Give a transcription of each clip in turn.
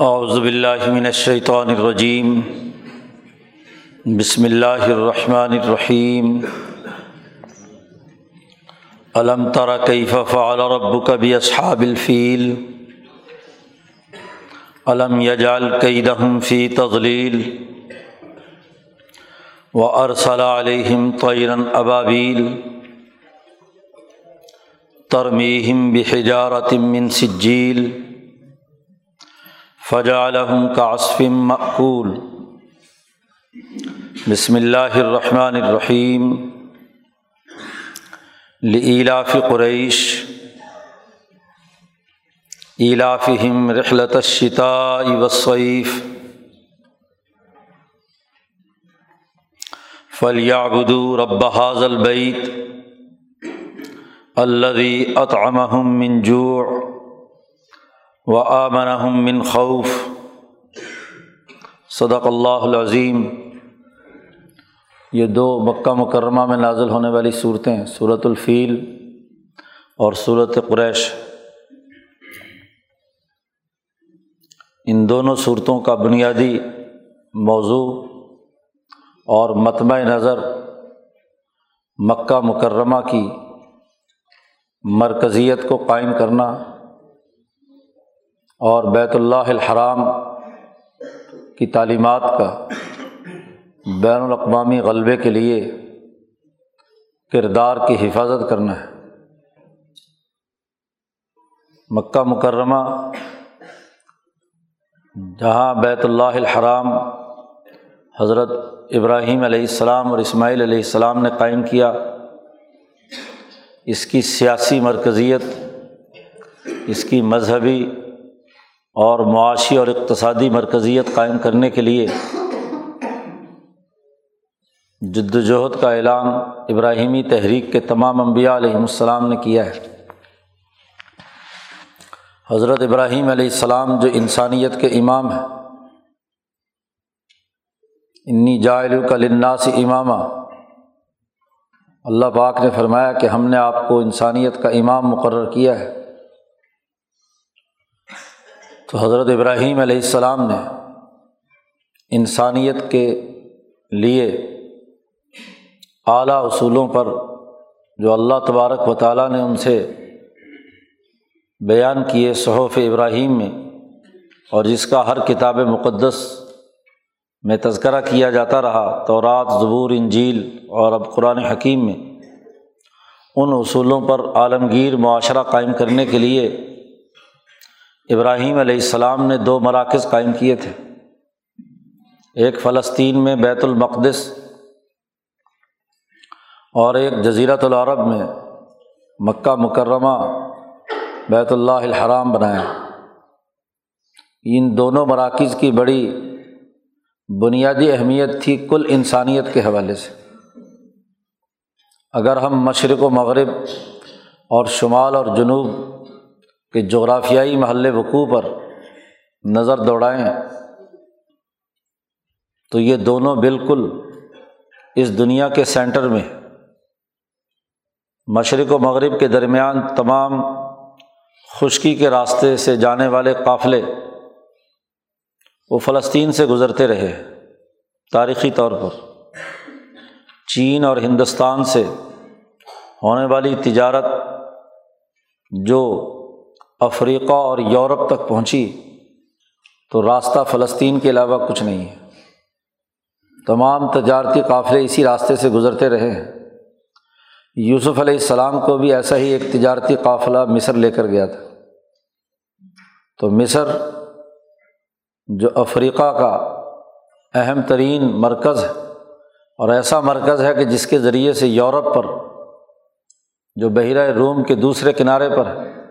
اعوذ باللہ من الشیطان الرجیم۔ بسم اللہ الرحمن الرحیم۔ علم تر کیف فعل ربک باصحاب الفیل۔ علم یجعل کیدہم فی تضلیل۔ وارسل علیہم طیرا ابابیل۔ ترمیہم بحجارت من سجیل۔ فجعلهم كعصف مأكول. بسم اللہ الرحمن الرحیم لإلاف قریش ایلافہم رحلة الشتاء والصيف. فليعبدوا رب هذا البيت الذي أطعمهم من جوع. و آمن من خوف. صدق اللہ العظیم. یہ دو مکہ مکرمہ میں نازل ہونے والی صورتیں صورت الفیل اور صورت قریش. ان دونوں صورتوں کا بنیادی موضوع اور متمع نظر مکہ مکرمہ کی مرکزیت کو قائم کرنا اور بیت اللہ الحرام کی تعلیمات کا بین الاقوامی غلبے کے لیے کردار کی حفاظت کرنا ہے۔ مکہ مکرمہ، جہاں بیت اللہ الحرام حضرت ابراہیم علیہ السلام اور اسماعیل علیہ السلام نے قائم کیا، اس کی سیاسی مرکزیت، اس کی مذہبی اور معاشی اور اقتصادی مرکزیت قائم کرنے کے لیے جد وجہد کا اعلان ابراہیمی تحریک کے تمام انبیاء علیہم السلام نے کیا ہے۔ حضرت ابراہیم علیہ السلام جو انسانیت کے امام ہیں۔ انی جائل کا لناس امامہ اللہ پاک نے فرمایا کہ ہم نے آپ کو انسانیت کا امام مقرر کیا ہے۔ تو حضرت ابراہیم علیہ السلام نے انسانیت کے لیے اعلیٰ اصولوں پر جو اللہ تبارک و تعالیٰ نے ان سے بیان کیے صحف ابراہیم میں اور جس کا ہر کتاب مقدس میں تذکرہ کیا جاتا رہا تو رات انجیل اور اب قرآن حکیم میں، ان اصولوں پر عالمگیر معاشرہ قائم کرنے کے لیے ابراہیم علیہ السلام نے دو مراکز قائم کیے تھے۔ ایک فلسطین میں بیت المقدس اور ایک جزیرت العرب میں مکہ مکرمہ بیت اللہ الحرام بنایا۔ ان دونوں مراکز کی بڑی بنیادی اہمیت تھی کل انسانیت کے حوالے سے۔ اگر ہم مشرق و مغرب اور شمال اور جنوب کہ جغرافیائی محل وقوع پر نظر دوڑائیں، تو یہ دونوں بالکل اس دنیا کے سینٹر میں، مشرق و مغرب کے درمیان تمام خشکی کے راستے سے جانے والے قافلے وہ فلسطین سے گزرتے رہے تاریخی طور پر۔ چین اور ہندوستان سے ہونے والی تجارت جو افریقہ اور یورپ تک پہنچی تو راستہ فلسطین کے علاوہ کچھ نہیں ہے۔ تمام تجارتی قافلے اسی راستے سے گزرتے رہے ہیں۔ یوسف علیہ السلام کو بھی ایسا ہی ایک تجارتی قافلہ مصر لے کر گیا تھا۔ تو مصر، جو افریقہ کا اہم ترین مرکز ہے، اور ایسا مرکز ہے کہ جس کے ذریعے سے یورپ پر، جو بحیرہ روم کے دوسرے کنارے پر ہے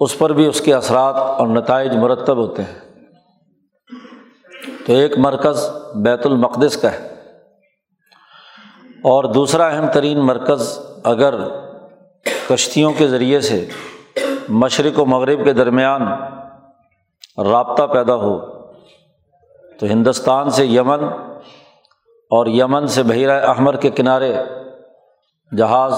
اس پر بھی اس کے اثرات اور نتائج مرتب ہوتے ہیں۔ تو ایک مرکز بیت المقدس کا ہے۔ اور دوسرا اہم ترین مرکز اگر کشتیوں کے ذریعے سے مشرق و مغرب کے درمیان رابطہ پیدا ہو، تو ہندوستان سے یمن اور یمن سے بحیرہ احمر کے کنارے جہاز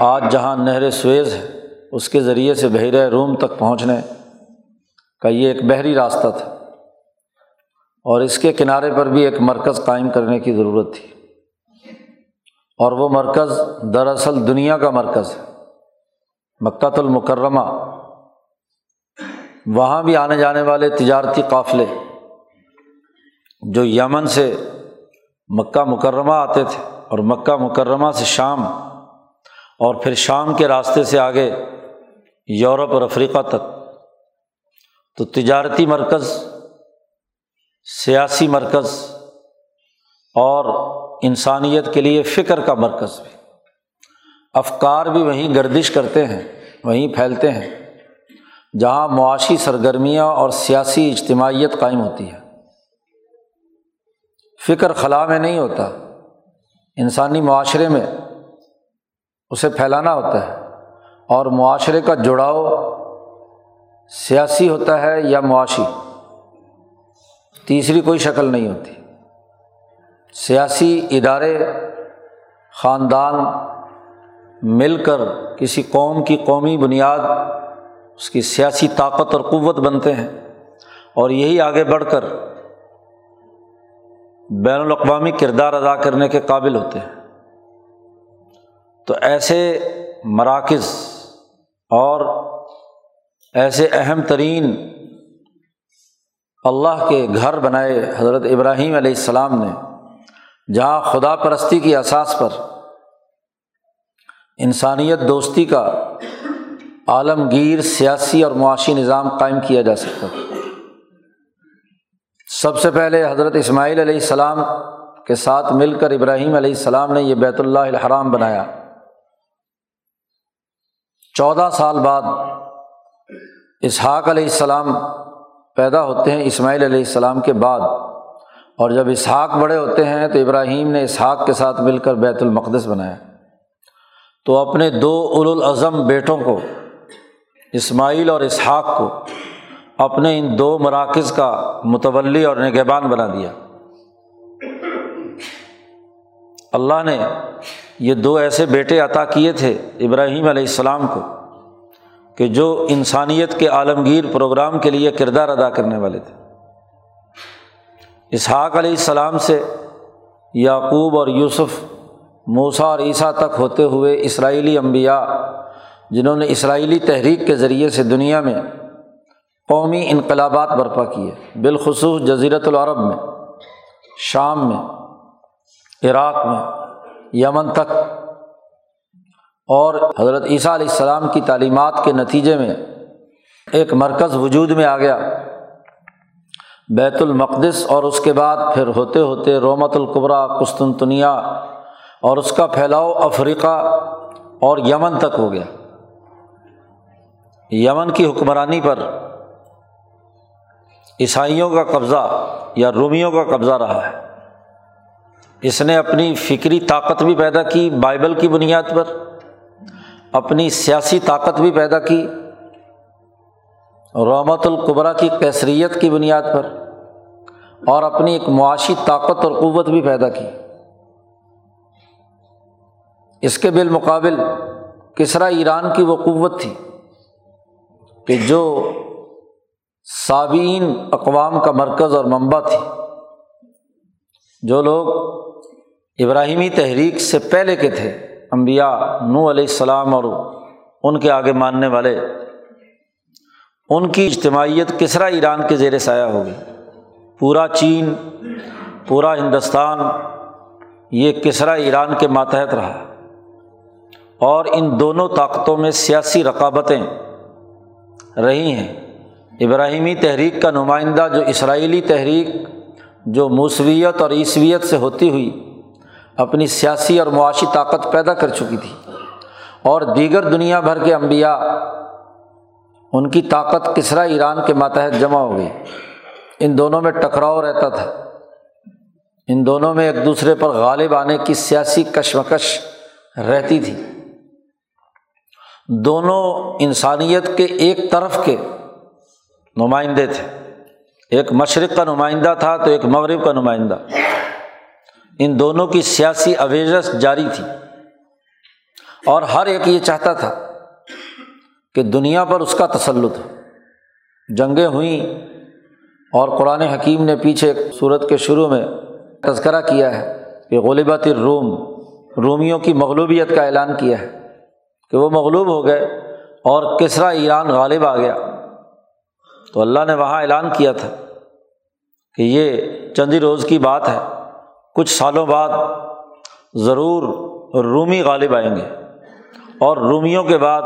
آج جہاں نہر سویز ہے اس کے ذریعے سے بحیرۂ روم تک پہنچنے کا یہ ایک بحری راستہ تھا۔ اور اس کے کنارے پر بھی ایک مرکز قائم کرنے کی ضرورت تھی۔ اور وہ مرکز دراصل دنیا کا مرکز ہے۔ مکت المکرمہ۔ وہاں بھی آنے جانے والے تجارتی قافلے جو یمن سے مکہ مکرمہ آتے تھے اور مکہ مکرمہ سے شام اور پھر شام کے راستے سے آگے یورپ اور افریقہ تک۔ تو تجارتی مرکز، سیاسی مرکز اور انسانیت کے لیے فکر کا مرکز بھی۔ افکار بھی وہیں گردش کرتے ہیں، وہیں پھیلتے ہیں، جہاں معاشی سرگرمیاں اور سیاسی اجتماعیت قائم ہوتی ہے۔ فکر خلا میں نہیں ہوتا، انسانی معاشرے میں اسے پھیلانا ہوتا ہے اور معاشرے کا جڑاؤ سیاسی ہوتا ہے یا معاشی، تیسری کوئی شکل نہیں ہوتی۔ سیاسی ادارے، خاندان مل کر کسی قوم کی قومی بنیاد، اس کی سیاسی طاقت اور قوت بنتے ہیں۔ اور یہی آگے بڑھ کر بین الاقوامی کردار ادا کرنے کے قابل ہوتے ہیں۔ تو ایسے مراکز اور ایسے اہم ترین اللہ کے گھر بنائے حضرت ابراہیم علیہ السلام نے، جہاں خدا پرستی کی اساس پر انسانیت دوستی کا عالمگیر سیاسی اور معاشی نظام قائم کیا جا سکتا سب سے پہلے حضرت اسماعیل علیہ السلام کے ساتھ مل کر ابراہیم علیہ السلام نے یہ بیت اللہ الحرام بنایا۔ چودہ سال بعد اسحاق علیہ السلام پیدا ہوتے ہیں، اسماعیل علیہ السلام کے بعد۔ اور جب اسحاق بڑے ہوتے ہیں تو ابراہیم نے اسحاق کے ساتھ مل کر بیت المقدس بنایا۔ تو اپنے دو الاظم بیٹوں کو، اسماعیل اور اسحاق کو، اپنے ان دو مراکز کا متولی اور نگہبان بنا دیا۔ اللہ نے یہ دو ایسے بیٹے عطا کیے تھے ابراہیم علیہ السلام کو کہ جو انسانیت کے عالمگیر پروگرام کے لیے کردار ادا کرنے والے تھے۔ اسحاق علیہ السلام سے یعقوب اور یوسف موسا اور عیسیٰ تک ہوتے ہوئے اسرائیلی انبیاء، جنہوں نے اسرائیلی تحریک کے ذریعے سے دنیا میں قومی انقلابات برپا کیے، بالخصوص جزیرت العرب میں، شام میں، عراق میں یمن تک۔ اور حضرت عیسیٰ علیہ السلام کی تعلیمات کے نتیجے میں ایک مرکز وجود میں آ گیا۔ بیت المقدس اور اس کے بعد پھر ہوتے ہوتے رومت القبرا، قسطنطنیہ اور اس کا پھیلاؤ افریقہ اور یمن تک ہو گیا۔ یمن کی حکمرانی پر عیسائیوں کا قبضہ یا رومیوں کا قبضہ رہا ہے۔ اس نے اپنی فکری طاقت بھی پیدا کی، بائبل کی بنیاد پر، اپنی سیاسی طاقت بھی پیدا کی، رحمت القبرا کی کیسریت کی بنیاد پر، اور اپنی ایک معاشی طاقت اور قوت بھی پیدا کی۔ اس کے بالمقابل کسرا ایران کی وہ قوت تھی کہ جو صابین اقوام کا مرکز اور منبع تھی۔ جو لوگ ابراہیمی تحریک سے پہلے کے تھے امبیا نو علیہ السلام اور ان کے آگے ماننے والے۔ ان کی اجتماعیت کسرا ایران کے زیر سایہ ہوگی؟ پورا چین، پورا ہندوستان، یہ کسرا ایران کے ماتحت رہا؟ اور ان دونوں طاقتوں میں سیاسی رقابتیں رہی ہیں۔ ابراہیمی تحریک کا نمائندہ جو اسرائیلی تحریک، جو موسویت اور عیسویت سے ہوتی ہوئی اپنی سیاسی اور معاشی طاقت پیدا کر چکی تھی اور دیگر دنیا بھر کے انبیاء ان کی طاقت کسرا ایران کے ماتحت جمع ہو گئی۔ ان دونوں میں ٹکراؤ رہتا تھا۔ ان دونوں میں ایک دوسرے پر غالب آنے کی سیاسی کشمکش رہتی تھی۔ دونوں انسانیت کے ایک طرف کے نمائندے تھے۔ ایک مشرق کا نمائندہ تھا تو ایک مغرب کا نمائندہ۔ ان دونوں کی سیاسی اویزش جاری تھی۔ اور ہر ایک یہ چاہتا تھا کہ دنیا پر اس کا تسلط ہو۔ جنگیں ہوئیں اور قرآن حکیم نے پیچھے صورت کے شروع میں تذکرہ کیا ہے کہ غلبت الروم، رومیوں کی مغلوبیت کا اعلان کیا ہے کہ وہ مغلوب ہو گئے اور کسرا ایران غالب آ گیا۔ تو اللہ نے وہاں اعلان کیا تھا کہ یہ چندی روز کی بات ہے۔ کچھ سالوں بعد ضرور رومی غالب آئیں گے اور رومیوں کے بعد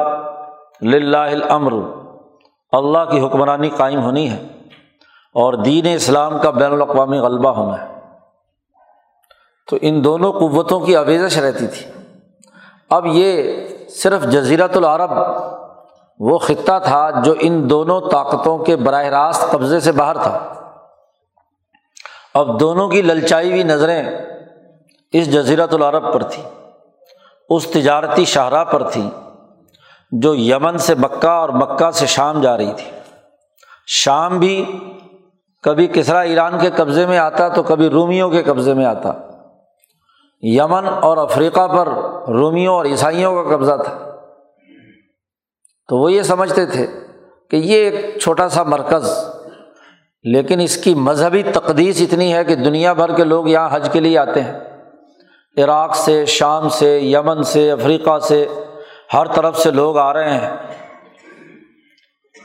الامر، اللہ کی حکمرانی قائم ہونی ہے اور دین اسلام کا بین الاقوامی غلبہ ہونا ہے۔ تو ان دونوں قوتوں کی آویزش رہتی تھی۔ اب یہ صرف جزیرت العرب وہ خطہ تھا جو ان دونوں طاقتوں کے براہ راست قبضے سے باہر تھا۔ اب دونوں کی للچائی ہوئی نظریں اس جزیرت العرب پر تھیں، اس تجارتی شاہراہ پر تھیں، جو یمن سے مکہ اور مکہ سے شام جا رہی تھی۔ شام بھی کبھی کسرا ایران کے قبضے میں آتا تو کبھی رومیوں کے قبضے میں آتا۔ یمن اور افریقہ پر رومیوں اور عیسائیوں کا قبضہ تھا۔ تو وہ یہ سمجھتے تھے کہ یہ ایک چھوٹا سا مرکز لیکن اس کی مذہبی تقدیس اتنی ہے کہ دنیا بھر کے لوگ یہاں حج کے لیے آتے ہیں۔ عراق سے، شام سے، یمن سے، افریقہ سے، ہر طرف سے لوگ آ رہے ہیں۔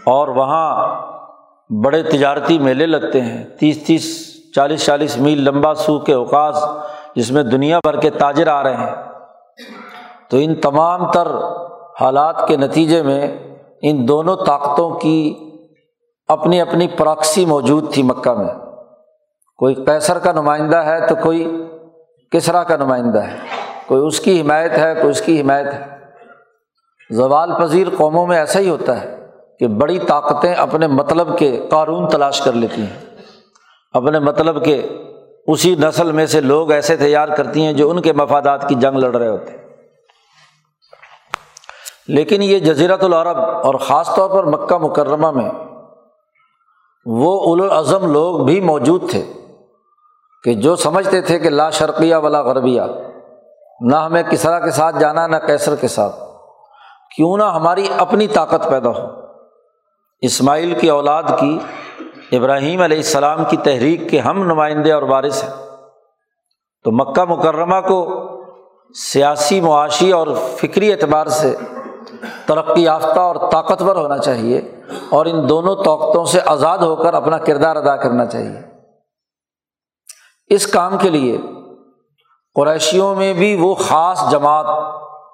اور وہاں بڑے تجارتی میلے لگتے ہیں۔ تیس تیس، چالیس چالیس میل لمبا سو کے اوقاس جس میں دنیا بھر کے تاجر آ رہے ہیں۔ تو ان تمام تر حالات کے نتیجے میں ان دونوں طاقتوں کی اپنی اپنی پراکسی موجود تھی مکہ میں۔ کوئی کیسر کا نمائندہ ہے تو کوئی کسرا کا نمائندہ ہے۔ کوئی اس کی حمایت ہے، کوئی اس کی حمایت ہے۔ زوال پذیر قوموں میں ایسا ہی ہوتا ہے کہ بڑی طاقتیں اپنے مطلب کے قانون تلاش کر لیتی ہیں۔ اپنے مطلب کے اسی نسل میں سے لوگ ایسے تیار کرتی ہیں جو ان کے مفادات کی جنگ لڑ رہے ہوتے ہیں۔ لیکن یہ جزیرت العرب اور خاص طور پر مکہ مکرمہ میں وہ الاظم لوگ بھی موجود تھے کہ جو سمجھتے تھے کہ لا شرقیہ ولا غربیہ، نہ ہمیں کسرا کے ساتھ جانا، نہ کیسر کے ساتھ۔ کیوں نہ ہماری اپنی طاقت پیدا ہو۔ اسماعیل کی اولاد کی، ابراہیم علیہ السلام کی تحریک کے ہم نمائندے اور وارث ہیں۔ تو مکہ مکرمہ کو سیاسی معاشی اور فکری اعتبار سے ترقی یافتہ اور طاقتور ہونا چاہیے اور ان دونوں طاقتوں سے آزاد ہو کر اپنا کردار ادا کرنا چاہیے۔ اس کام کے لیے قریشیوں میں بھی وہ خاص جماعت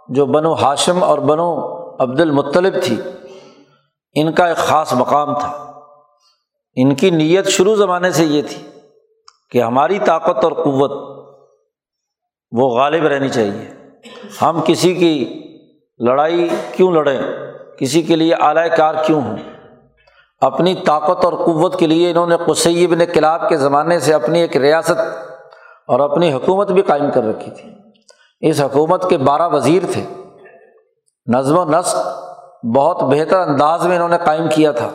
جو بنو ہاشم اور بنو عبد المطلب تھی، ان کا ایک خاص مقام تھا۔ ان کی نیت شروع زمانے سے یہ تھی کہ ہماری طاقت اور قوت وہ غالب رہنی چاہیے۔ ہم کسی کی لڑائی کیوں لڑیں؟ کسی کے لیے اعلی کار کیوں ہوں؟ اپنی طاقت اور قوت کے لیے انہوں نے قصیب نے کلاب کے زمانے سے اپنی ایک ریاست اور اپنی حکومت بھی قائم کر رکھی تھی۔ اس حکومت کے بارہ وزیر تھے۔ نظم و نسق بہت بہتر انداز میں انہوں نے قائم کیا تھا۔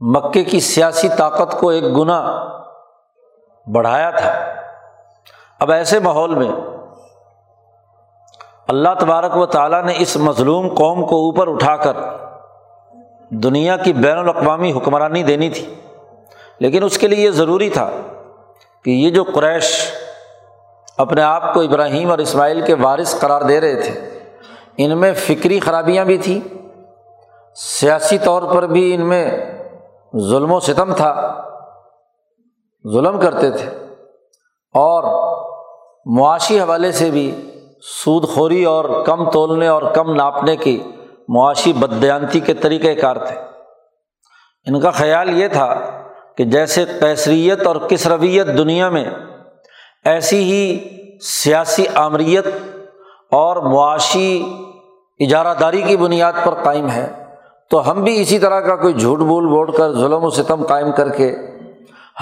مکے کی سیاسی طاقت کو ایک گنا بڑھایا تھا۔ اب ایسے ماحول میں اللہ تبارک و تعالیٰ نے اس مظلوم قوم کو اوپر اٹھا کر دنیا کی بین الاقوامی حکمرانی دینی تھی۔ لیکن اس کے لیے یہ ضروری تھا کہ یہ جو قریش اپنے آپ کو ابراہیم اور اسماعیل کے وارث قرار دے رہے تھے، ان میں فکری خرابیاں بھی تھیں۔ سیاسی طور پر بھی ان میں ظلم و ستم تھا، ظلم کرتے تھے۔ اور معاشی حوالے سے بھی سود خوری اور کم تولنے اور کم ناپنے کی معاشی بدیانتی کے طریقۂ کار تھے۔ ان کا خیال یہ تھا کہ جیسے کیسریت اور کسرویت دنیا میں ایسی ہی سیاسی آمریت اور معاشی اجارہ داری کی بنیاد پر قائم ہے، تو ہم بھی اسی طرح کا کوئی جھوٹ بول بول کر ظلم و ستم قائم کر کے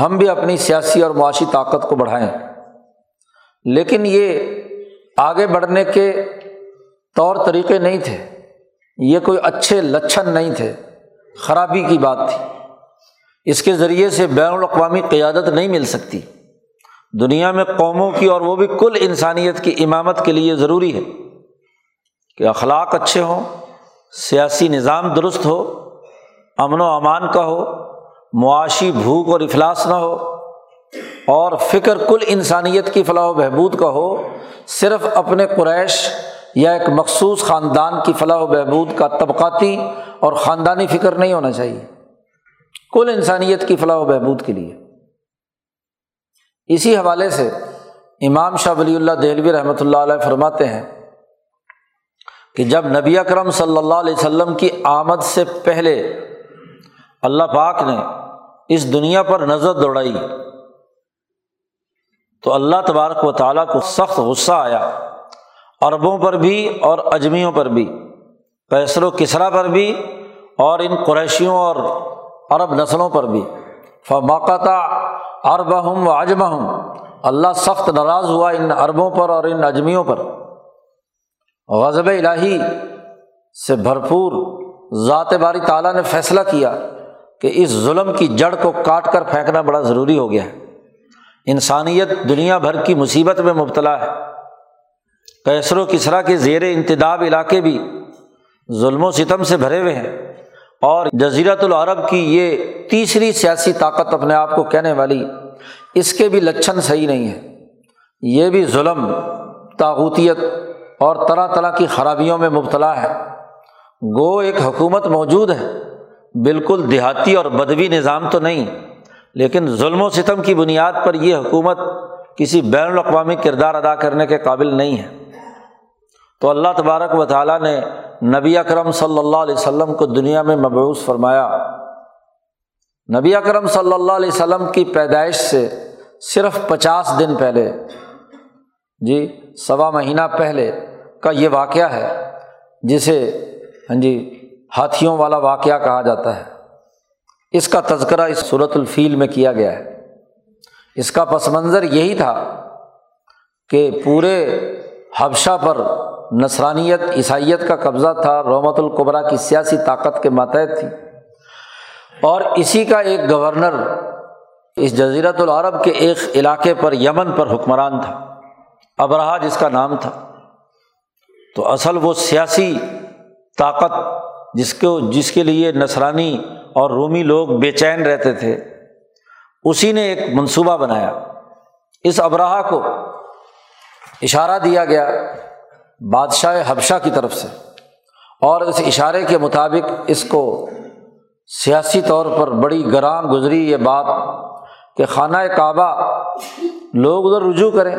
ہم بھی اپنی سیاسی اور معاشی طاقت کو بڑھائیں۔ لیکن یہ آگے بڑھنے کے طور طریقے نہیں تھے۔ یہ کوئی اچھے لچھن نہیں تھے۔ خرابی کی بات تھی۔ اس کے ذریعے سے بین الاقوامی قیادت نہیں مل سکتی۔ دنیا میں قوموں کی اور وہ بھی کل انسانیت کی امامت کے لیے ضروری ہے کہ اخلاق اچھے ہوں، سیاسی نظام درست ہو، امن و امان کا ہو، معاشی بھوک اور افلاس نہ ہو۔ اور فکر کل انسانیت کی فلاح و بہبود کا ہو، صرف اپنے قریش یا ایک مخصوص خاندان کی فلاح و بہبود کا طبقاتی اور خاندانی فکر نہیں ہونا چاہیے۔ کل انسانیت کی فلاح و بہبود کے لیے۔ اسی حوالے سے امام شاہ ولی اللہ دہلوی رحمۃ اللہ علیہ فرماتے ہیں کہ جب نبی اکرم صلی اللہ علیہ وسلم کی آمد سے پہلے اللہ پاک نے اس دنیا پر نظر دوڑائی تو اللہ تبارک و تعالیٰ کو سخت غصہ آیا، عربوں پر بھی اور اجمیوں پر بھی پیسر و کسرا پر بھی اور ان قریشیوں اور عرب نسلوں پر بھی۔ فماقتا عرب ہوں و اجم ہوں اللہ سخت ناراض ہوا ان عربوں پر اور ان اجمیوں پر۔ غضب الہی سے بھرپور ذات باری تعالیٰ نے فیصلہ کیا کہ اس ظلم کی جڑ کو کاٹ کر پھینکنا بڑا ضروری ہو گیا ہے۔ انسانیت دنیا بھر کی مصیبت میں مبتلا ہے۔ کیسر و کسرا کے زیر انتداب علاقے بھی ظلم و ستم سے بھرے ہوئے ہیں۔ اور جزیرت العرب کی یہ تیسری سیاسی طاقت اپنے آپ کو کہنے والی اس کے بھی لچھن صحیح نہیں ہے۔ یہ بھی ظلم تاغوتیت اور طرح طرح کی خرابیوں میں مبتلا ہے۔ گو ایک حکومت موجود ہے۔ بالکل دیہاتی اور بدوی نظام تو نہیں۔ لیکن ظلم و ستم کی بنیاد پر یہ حکومت کسی بین الاقوامی کردار ادا کرنے کے قابل نہیں ہے۔ تو اللہ تبارک و تعالیٰ نے نبی اکرم صلی اللہ علیہ وسلم کو دنیا میں مبعوث فرمایا۔ نبی اکرم صلی اللہ علیہ وسلم کی پیدائش سے صرف پچاس دن پہلے جی سوا مہینہ پہلے کا یہ واقعہ ہے، جسے ہاں جی ہاتھیوں والا واقعہ کہا جاتا ہے۔ اس کا تذکرہ اس صورت الفیل میں کیا گیا ہے۔ اس کا پس منظر یہی تھا کہ پورے حبشہ پر نسرانیت عیسائیت کا قبضہ تھا رومت القبرا کی سیاسی طاقت کے ماتحت تھی۔ اور اسی کا ایک گورنر اس جزیرت العرب کے ایک علاقے پر یمن پر حکمران تھا۔ ابراہ جس کا نام تھا۔ تو اصل وہ سیاسی طاقت جس کو، جس کے لیے نسرانی اور رومی لوگ بے چین رہتے تھے۔ اسی نے ایک منصوبہ بنایا۔ اس ابراہ کو اشارہ دیا گیا بادشاہ حبشہ کی طرف سے۔ اور اس اشارے کے مطابق اس کو سیاسی طور پر بڑی گراں گزری یہ بات کہ خانہ کعبہ لوگ ادھر رجوع کریں۔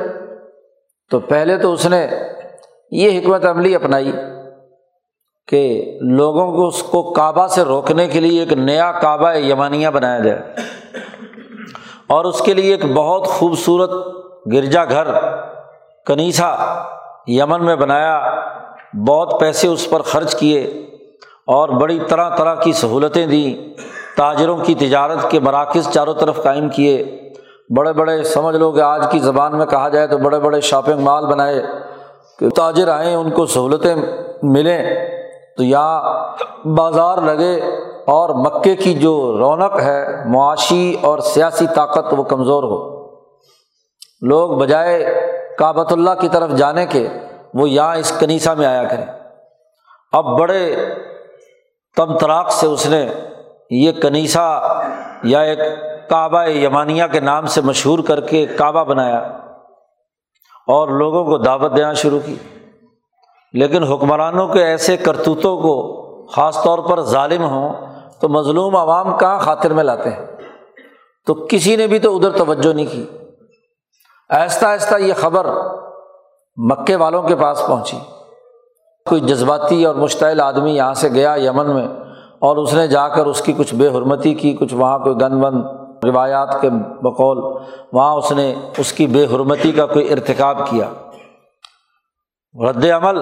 تو پہلے تو اس نے یہ حکمت عملی اپنائی۔ کہ لوگوں کو اس کو کعبہ سے روکنے کے لیے ایک نیا کعبہ یمانیہ بنایا جائے اور اس کے لیے ایک بہت خوبصورت گرجا گھر کنیسا یمن میں بنایا، بہت پیسے اس پر خرچ کیے اور بڑی طرح طرح کی سہولتیں دیں، تاجروں کی تجارت کے مراکز چاروں طرف قائم کیے۔ بڑے بڑے، سمجھ لو کہ آج کی زبان میں کہا جائے تو بڑے بڑے شاپنگ مال بنائے، کہ تاجر آئیں، ان کو سہولتیں ملیں۔ تو یہاں بازار لگے اور مکے کی جو رونق ہے، معاشی اور سیاسی طاقت، وہ کمزور ہو۔ لوگ بجائے کعبۃ اللہ کی طرف جانے کے وہ یہاں اس کنیسا میں آیا کریں۔ اب بڑے تم تراک سے اس نے یہ کنیسا یا ایک کعبہ یمانیہ کے نام سے مشہور کر کے کعبہ بنایا اور لوگوں کو دعوت دینا شروع کی۔ لیکن حکمرانوں کے ایسے کرتوتوں کو خاص طور پر ظالم ہوں تو مظلوم عوام کہاں خاطر میں لاتے ہیں؟ تو کسی نے بھی تو ادھر توجہ نہیں کی۔ آہستہ آہستہ یہ خبر مکے والوں کے پاس پہنچی۔ کوئی جذباتی اور مشتعل آدمی یہاں سے گیا یمن میں اور اس نے جا کر اس کی کچھ بے حرمتی کی، کچھ وہاں کوئی گند بند روایات کے بقول، وہاں اس نے اس کی بے حرمتی کا کوئی ارتکاب کیا۔ رد عمل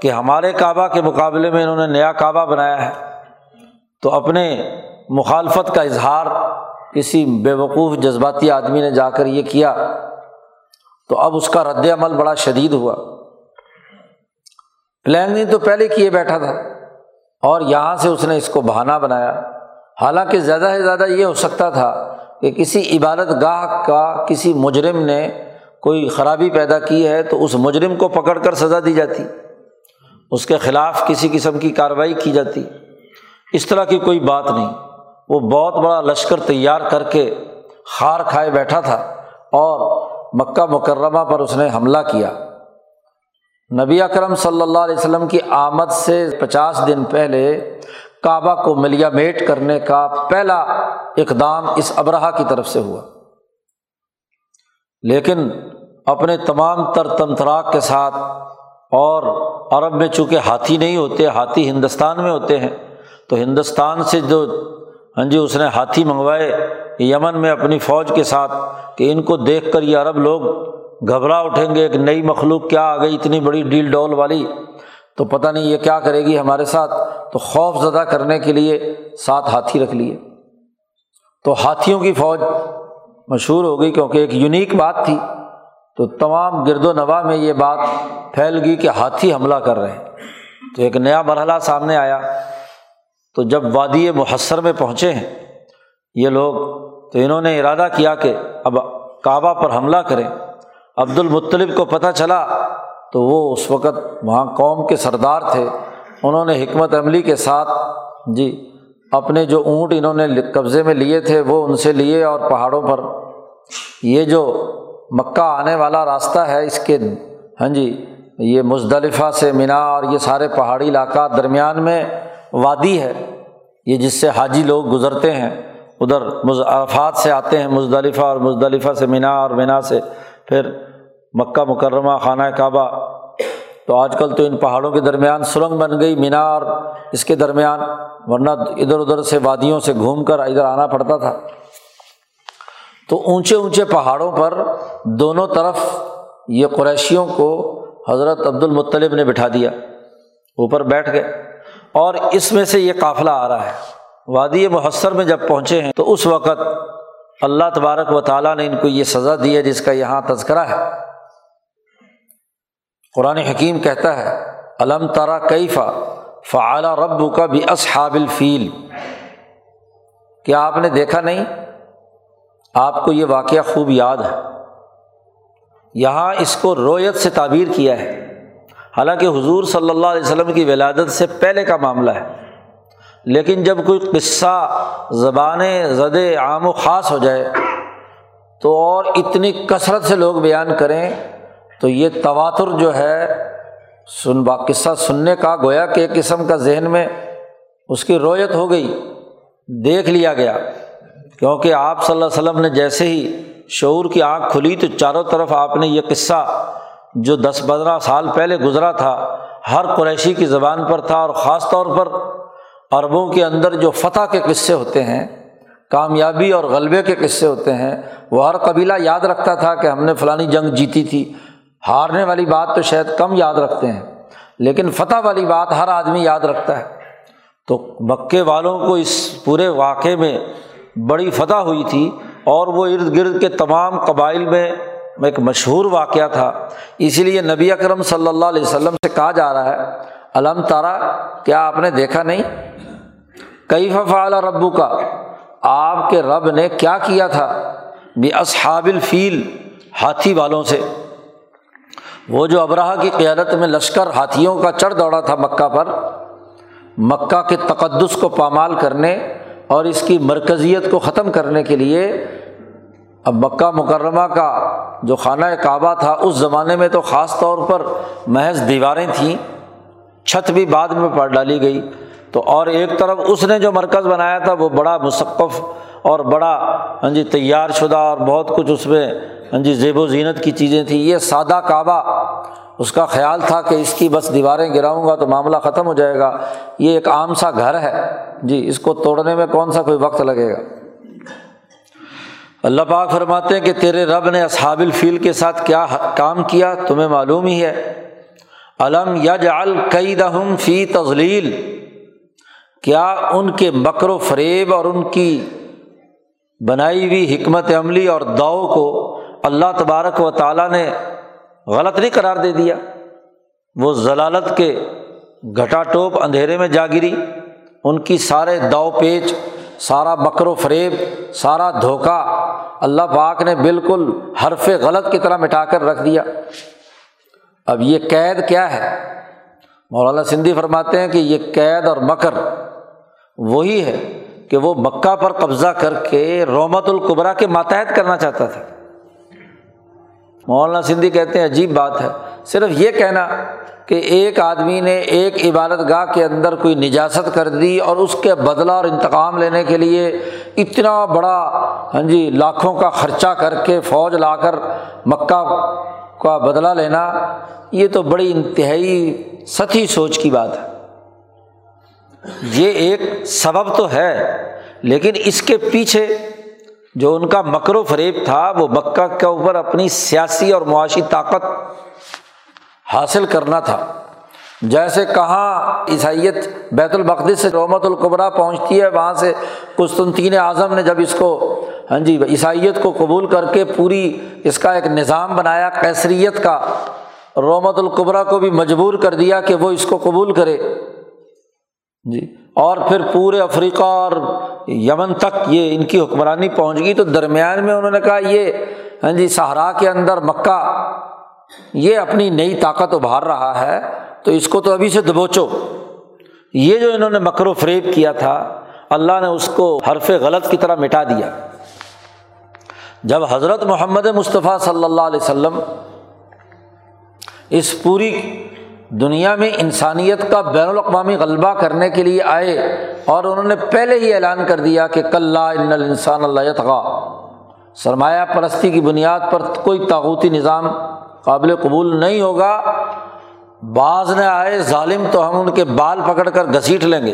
کہ ہمارے کعبہ کے مقابلے میں انہوں نے نیا کعبہ بنایا ہے، تو اپنے مخالفت کا اظہار کسی بے وقوف جذباتی آدمی نے جا کر یہ کیا، تو اب اس کا رد عمل بڑا شدید ہوا۔ پلاننگ تو پہلے کیے بیٹھا تھا، اور یہاں سے اس نے اس کو بہانا بنایا۔ حالانکہ زیادہ سے زیادہ یہ ہو سکتا تھا کہ کسی عبادت گاہ کا کسی مجرم نے کوئی خرابی پیدا کی ہے تو اس مجرم کو پکڑ کر سزا دی جاتی۔ اس کے خلاف کسی قسم کی کارروائی کی جاتی۔ اس طرح کی کوئی بات نہیں۔ وہ بہت بڑا لشکر تیار کر کے خار کھائے بیٹھا تھا اور مکہ مکرمہ پر اس نے حملہ کیا۔ نبی اکرم صلی اللہ علیہ وسلم کی آمد سے پچاس دن پہلے کعبہ کو ملیا میٹ کرنے کا پہلا اقدام اس ابراہ کی طرف سے ہوا۔ لیکن اپنے تمام تر تنتراک کے ساتھ، اور عرب میں چونکہ ہاتھی نہیں ہوتے، ہاتھی ہندوستان میں ہوتے ہیں، تو ہندوستان سے جو ہاں جی اس نے ہاتھی منگوائے یمن میں اپنی فوج کے ساتھ، کہ ان کو دیکھ کر یہ عرب لوگ گھبرا اٹھیں گے، ایک نئی مخلوق کیا آ گئی اتنی بڑی ڈیل ڈول والی؟ تو پتہ نہیں یہ کیا کرے گی ہمارے ساتھ۔ تو خوف زدہ کرنے کے لیے ساتھ ہاتھی رکھ لیے۔ تو ہاتھیوں کی فوج مشہور ہو گئی کیونکہ ایک یونیک بات تھی۔ تو تمام گرد و نواح میں یہ بات پھیل گئی کہ ہاتھی حملہ کر رہے ہیں۔ تو ایک نیا مرحلہ سامنے آیا۔ تو جب وادی محسر میں پہنچے ہیں، یہ لوگ، تو انہوں نے ارادہ کیا کہ اب کعبہ پر حملہ کریں۔ عبد المطلب کو پتہ چلا تو وہ اس وقت وہاں قوم کے سردار تھے۔ انہوں نے حکمت عملی کے ساتھ جی اپنے جو اونٹ انہوں نے قبضے میں لیے تھے، وہ ان سے لیے اور پہاڑوں پر۔ یہ جو مکہ آنے والا راستہ ہے اس کے ہاں جی یہ مزدلفہ سے مینا اور یہ سارے پہاڑی علاقہ درمیان میں وادی ہے۔ یہ جس سے حاجی لوگ گزرتے ہیں، ادھر مضافات سے آتے ہیں، مزدلفہ اور مزدلفہ سے مینا اور مینا سے۔ پھر مکہ مکرمہ، خانہ کعبہ۔ تو آج کل تو ان پہاڑوں کے درمیان سرنگ بن گئی مینا اور اس کے درمیان، ورنہ ادھر ادھر سے وادیوں سے گھوم کر ادھر آنا پڑتا تھا۔ تو اونچے اونچے پہاڑوں پر دونوں طرف یہ قریشیوں کو حضرت عبد المطلب نے بٹھا دیا، اوپر بیٹھ گئے۔ اور اس میں سے یہ قافلہ آ رہا ہے۔ وادی محسر میں جب پہنچے ہیں تو اس وقت اللہ تبارک و تعالیٰ نے ان کو یہ سزا دی ہے جس کا یہاں تذکرہ ہے۔ قرآن حکیم کہتا ہے علم تارا کئی فا رب کا بھی اصحاب الفیل کیا آپ نے دیکھا نہیں؟ آپ کو یہ واقعہ خوب یاد ہے۔ یہاں اس کو رویت سے تعبیر کیا ہے۔ حالانکہ حضور صلی اللہ علیہ وسلم کی ولادت سے پہلے کا معاملہ ہے۔ لیکن جب کوئی قصہ زبان زد عام و خاص ہو جائے تو اور اتنی کثرت سے لوگ بیان کریں تو یہ تواتر جو ہے، سن با قصہ سننے کا، گویا کہ ایک قسم کا ذہن میں اس کی رویت ہو گئی، دیکھ لیا گیا۔ کیونکہ آپ صلی اللہ علیہ وسلم نے جیسے ہی شعور کی آنکھ کھلی تو چاروں طرف آپ نے یہ قصہ جو دس پندرہ سال پہلے گزرا تھا، ہر قریشی کی زبان پر تھا اور خاص طور پر عربوں کے اندر جو فتح کے قصے ہوتے ہیں، کامیابی اور غلبے کے قصے ہوتے ہیں، وہ ہر قبیلہ یاد رکھتا تھا کہ ہم نے فلانی جنگ جیتی تھی۔ ہارنے والی بات تو شاید کم یاد رکھتے ہیں، لیکن فتح والی بات ہر آدمی یاد رکھتا ہے۔ تو مکے والوں کو اس پورے واقعے میں بڑی فتح ہوئی تھی اور وہ ارد گرد کے تمام قبائل میں ایک مشہور واقعہ تھا۔ اسی لیے نبی اکرم صلی اللہ علیہ وسلم سے کہا جا رہا ہے علم تارا کیا آپ نے دیکھا نہیں؟ کئی فعال ربو کا آپ کے رب نے کیا کیا تھا؟ بھی اصحاب الفیل، ہاتھی والوں سے۔ وہ جو ابراہ کی قیادت میں لشکر ہاتھیوں کا چڑھ دوڑا تھا مکہ پر، مکہ کے تقدس کو پامال کرنے اور اس کی مرکزیت کو ختم کرنے کے لیے اب مکہ مکرمہ کا جو خانہ کعبہ تھا، اس زمانے میں تو خاص طور پر محض دیواریں تھیں، چھت بھی بعد میں پڑ ڈالی گئی۔ تو اور ایک طرف اس نے جو مرکز بنایا تھا، وہ بڑا مثقف اور بڑا ہاں جی تیار شدہ اور بہت کچھ اس میں ہاں جی زیب و زینت کی چیزیں تھیں۔ یہ سادہ کعبہ اس کا خیال تھا کہ اس کی بس دیواریں گراؤں گا تو معاملہ ختم ہو جائے گا۔ یہ ایک عام سا گھر ہے۔ جی اس کو توڑنے میں کون سا کوئی وقت لگے گا؟ اللہ پاک فرماتے ہیں کہ تیرے رب نے اصحاب الفیل کے ساتھ کیا کام کیا؟ تمہیں معلوم ہی ہے۔ علم یج القئی دہم فی تزلیل کیا ان کے مکر و فریب اور ان کی بنائی ہوئی حکمت عملی اور داؤ کو اللہ تبارک و تعالیٰ نے غلط نہیں قرار دے دیا۔ وہ ضلالت کے گھٹا ٹوپ اندھیرے میں جا گری۔ ان کی سارے دو پیچ، سارا بکر و فریب، سارا دھوکہ اللہ پاک نے بالکل حرف غلط کی طرح مٹا کر رکھ دیا۔ اب یہ قید کیا ہے؟ مولانا سندھی فرماتے ہیں کہ یہ قید اور مکر وہی ہے کہ وہ مکہ پر قبضہ کر کے رومت القبرا کے ماتحت کرنا چاہتا تھا۔ مولانا سندھی کہتے ہیں، عجیب بات ہے۔ صرف یہ کہنا کہ ایک آدمی نے ایک عبادت گاہ کے اندر کوئی نجاست کر دی اور اس کے بدلہ اور انتقام لینے کے لیے اتنا بڑا ہاں جی لاکھوں کا خرچہ کر کے فوج لا کر مکہ کا بدلہ لینا، یہ تو بڑی انتہائی سچی سوچ کی بات ہے۔ یہ ایک سبب تو ہے، لیکن اس کے پیچھے جو ان کا مکر و فریب تھا، وہ مکہ کے اوپر اپنی سیاسی اور معاشی طاقت حاصل کرنا تھا۔ جیسے کہاں عیسائیت بیت المقدس سے رومت القبرا پہنچتی ہے، وہاں سے قسطنطین اعظم نے جب اس کو ہاں جی عیسائیت کو قبول کر کے پوری اس کا ایک نظام بنایا کیسریت کا، رومت القبرا کو بھی مجبور کر دیا کہ وہ اس کو قبول کرے۔ جی۔ اور پھر پورے افریقہ اور یمن تک یہ ان کی حکمرانی پہنچ گئی تو درمیان میں انہوں نے کہا یہ ہاں جی صحرا کے اندر مکہ، یہ اپنی نئی طاقت ابھار رہا ہے تو اس کو تو ابھی سے دبوچو۔ یہ جو انہوں نے مکر و فریب کیا تھا، اللہ نے اس کو حرف غلط کی طرح مٹا دیا۔ جب حضرت محمد مصطفیٰ صلی اللہ علیہ وسلم اس پوری دنیا میں انسانیت کا بین الاقوامی غلبہ کرنے کے لیے آئے اور انہوں نے پہلے ہی اعلان کر دیا کہ کل ان السان اللہ تغا سرمایہ پرستی کی بنیاد پر کوئی تاغوتی نظام قابل قبول نہیں ہوگا۔ بعض نے آئے، ظالم تو ہم ان کے بال پکڑ کر گھسیٹ لیں گے۔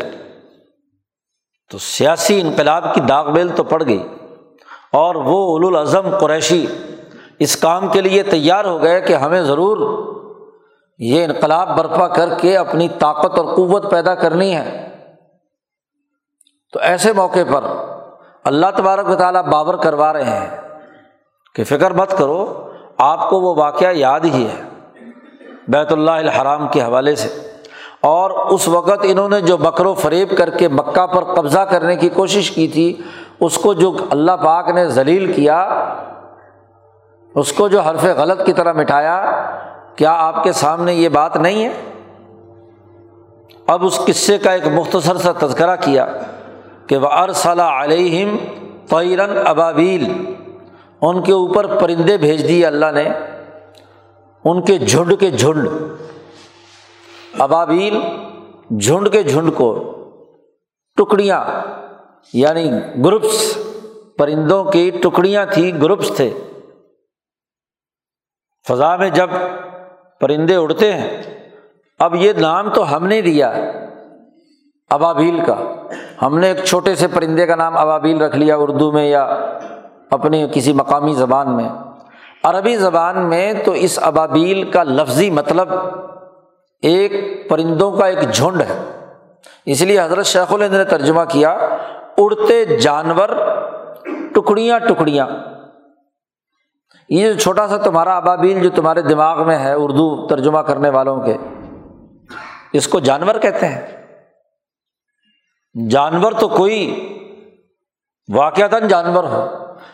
تو سیاسی انقلاب کی داغ بیل تو پڑ گئی۔ اور وہ الاظم قریشی اس کام کے لیے تیار ہو گئے کہ ہمیں ضرور یہ انقلاب برپا کر کے اپنی طاقت اور قوت پیدا کرنی ہے۔ تو ایسے موقع پر اللہ تبارک و تعالیٰ بابر کروا رہے ہیں کہ فکر مت کرو، آپ کو وہ واقعہ یاد ہی ہے بیت اللہ الحرام کے حوالے سے۔ اور اس وقت انہوں نے جو بکر و فریب کر کے مکہ پر قبضہ کرنے کی کوشش کی تھی، اس کو جو اللہ پاک نے ذلیل کیا، اس کو جو حرف غلط کی طرح مٹھایا کیا آپ کے سامنے یہ بات نہیں ہے؟ اب اس قصے کا ایک مختصر سا تذکرہ کیا کہ وہ ارسلہ علیہم فیرن ابابیل ان کے اوپر پرندے بھیج دیے اللہ نے، ان کے جھنڈ کے جھنڈ ابابیل جھنڈ کے جھنڈ کو، ٹکڑیاں یعنی گروپس، پرندوں کی ٹکڑیاں تھیں، گروپس تھے۔ فضا میں جب پرندے اڑتے ہیں۔ اب یہ نام تو ہم نے دیا ابابیل کا۔ ہم نے ایک چھوٹے سے پرندے کا نام ابابیل رکھ لیا اردو میں یا اپنی کسی مقامی زبان میں۔ عربی زبان میں تو اس ابابیل کا لفظی مطلب ایک پرندوں کا ایک جھنڈ ہے۔ اس لیے حضرت شیخ الہند نے ترجمہ کیا، اڑتے جانور ٹکڑیاں ٹکڑیاں۔ یہ جو چھوٹا سا تمہارا ابابیل جو تمہارے دماغ میں ہے اردو ترجمہ کرنے والوں کے، اس کو جانور کہتے ہیں۔ جانور تو کوئی واقعات جانور ہو۔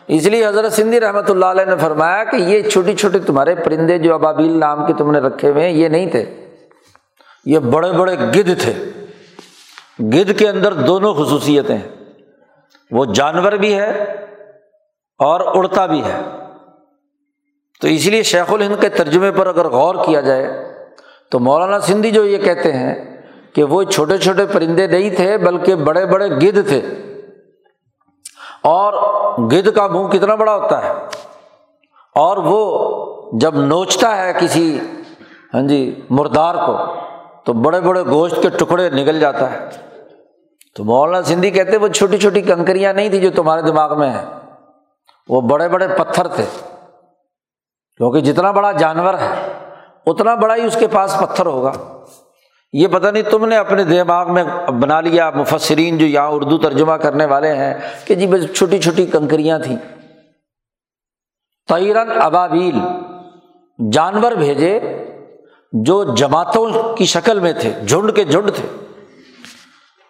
اس لیے حضرت سندھی رحمۃ اللہ علیہ نے فرمایا کہ یہ چھوٹی چھوٹی تمہارے پرندے جو ابابیل نام کے تم نے رکھے ہوئے ہیں، یہ نہیں تھے۔ یہ بڑے بڑے گدھ تھے۔ گدھ کے اندر دونوں خصوصیتیں وہ جانور بھی ہے اور اڑتا بھی ہے۔ تو اس لیے شیخ الہند کے ترجمے پر اگر غور کیا جائے تو مولانا سندھی جو یہ کہتے ہیں کہ وہ چھوٹے چھوٹے پرندے نہیں تھے بلکہ بڑے بڑے گدھ تھے۔ اور گدھ کا منہ کتنا بڑا ہوتا ہے؟ اور وہ جب نوچتا ہے کسی ہاں جی مردار کو، تو بڑے بڑے گوشت کے ٹکڑے نکل جاتا ہے۔ تو مولانا سندھی کہتے وہ چھوٹی چھوٹی کنکریاں نہیں تھی جو تمہارے دماغ میں ہے وہ بڑے بڑے پتھر تھے۔ کیونکہ جتنا بڑا جانور ہے، اتنا بڑا ہی اس کے پاس پتھر ہوگا۔ یہ پتہ نہیں تم نے اپنے دماغ میں بنا لیا، مفسرین جو یہاں اردو ترجمہ کرنے والے ہیں، کہ جی بس چھوٹی چھوٹی کنکریاں تھیں۔ تیرن ابابیل، جانور بھیجے جو جماعتوں کی شکل میں تھے، جھنڈ کے جھنڈ تھے۔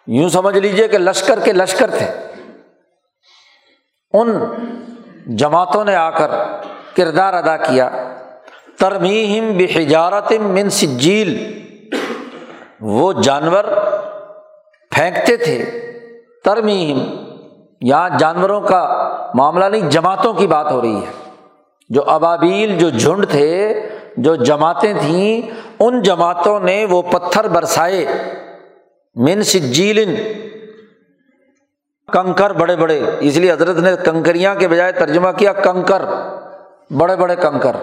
یوں سمجھ لیجیے کہ لشکر کے لشکر تھے۔ ان جماعتوں نے آ کر کردار ادا کیا۔ ترمیم بحجارت من سجیل۔ وہ جانور پھینکتے تھے۔ ترمیم یہاں جانوروں کا معاملہ نہیں، جماعتوں کی بات ہو رہی ہے۔ جو ابابیل، جو جھنڈ تھے، جو جماعتیں تھیں، ان جماعتوں نے وہ پتھر برسائے۔ من سجیل کنکر بڑے بڑے، اس لیے حضرت نے کنکریاں کے بجائے ترجمہ کیا، کنکر۔ بڑے بڑے کنکر۔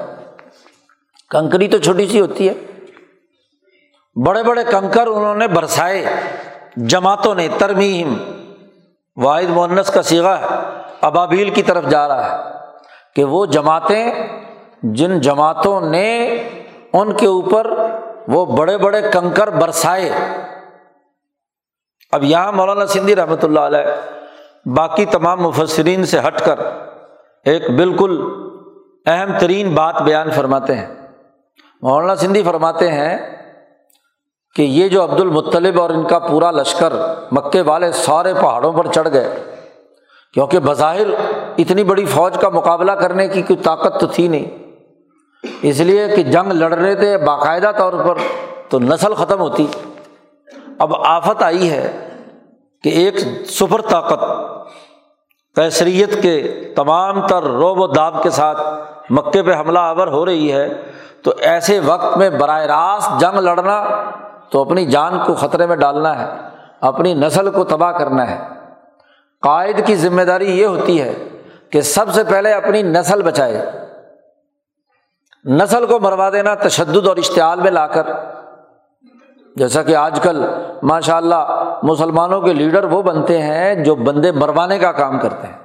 کنکری تو چھوٹی سی ہوتی ہے۔ بڑے بڑے کنکر انہوں نے برسائے۔ جماعتوں نے، ترمیم۔ واحد مونس کا سیگا ابابیل کی طرف جا رہا ہے کہ وہ جماعتیں، جن جماعتوں نے ان کے اوپر وہ بڑے بڑے کنکر برسائے۔ اب یہاں مولانا سندھی رحمۃ اللہ علیہ باقی تمام مفسرین سے ہٹ کر ایک بالکل اہم ترین بات بیان فرماتے ہیں۔ مولانا سندھی فرماتے ہیں کہ یہ جو عبد المطلب اور ان کا پورا لشکر مکے والے سارے پہاڑوں پر چڑھ گئے، کیونکہ بظاہر اتنی بڑی فوج کا مقابلہ کرنے کی کوئی طاقت تو تھی نہیں۔ اس لیے کہ جنگ لڑ رہے تھے باقاعدہ طور پر تو نسل ختم ہوتی۔ اب آفت آئی ہے کہ ایک سپر طاقت کیسریت کے تمام تر روب و داب کے ساتھ مکے پہ حملہ آور ہو رہی ہے، تو ایسے وقت میں براہ راست جنگ لڑنا تو اپنی جان کو خطرے میں ڈالنا ہے، اپنی نسل کو تباہ کرنا ہے۔ قائد کی ذمہ داری یہ ہوتی ہے کہ سب سے پہلے اپنی نسل بچائے۔ نسل کو مروا دینا تشدد اور اشتعال میں لا کر جیسا کہ آج کل ماشاء اللہ مسلمانوں کے لیڈر وہ بنتے ہیں جو بندے مروانے کا کام کرتے ہیں۔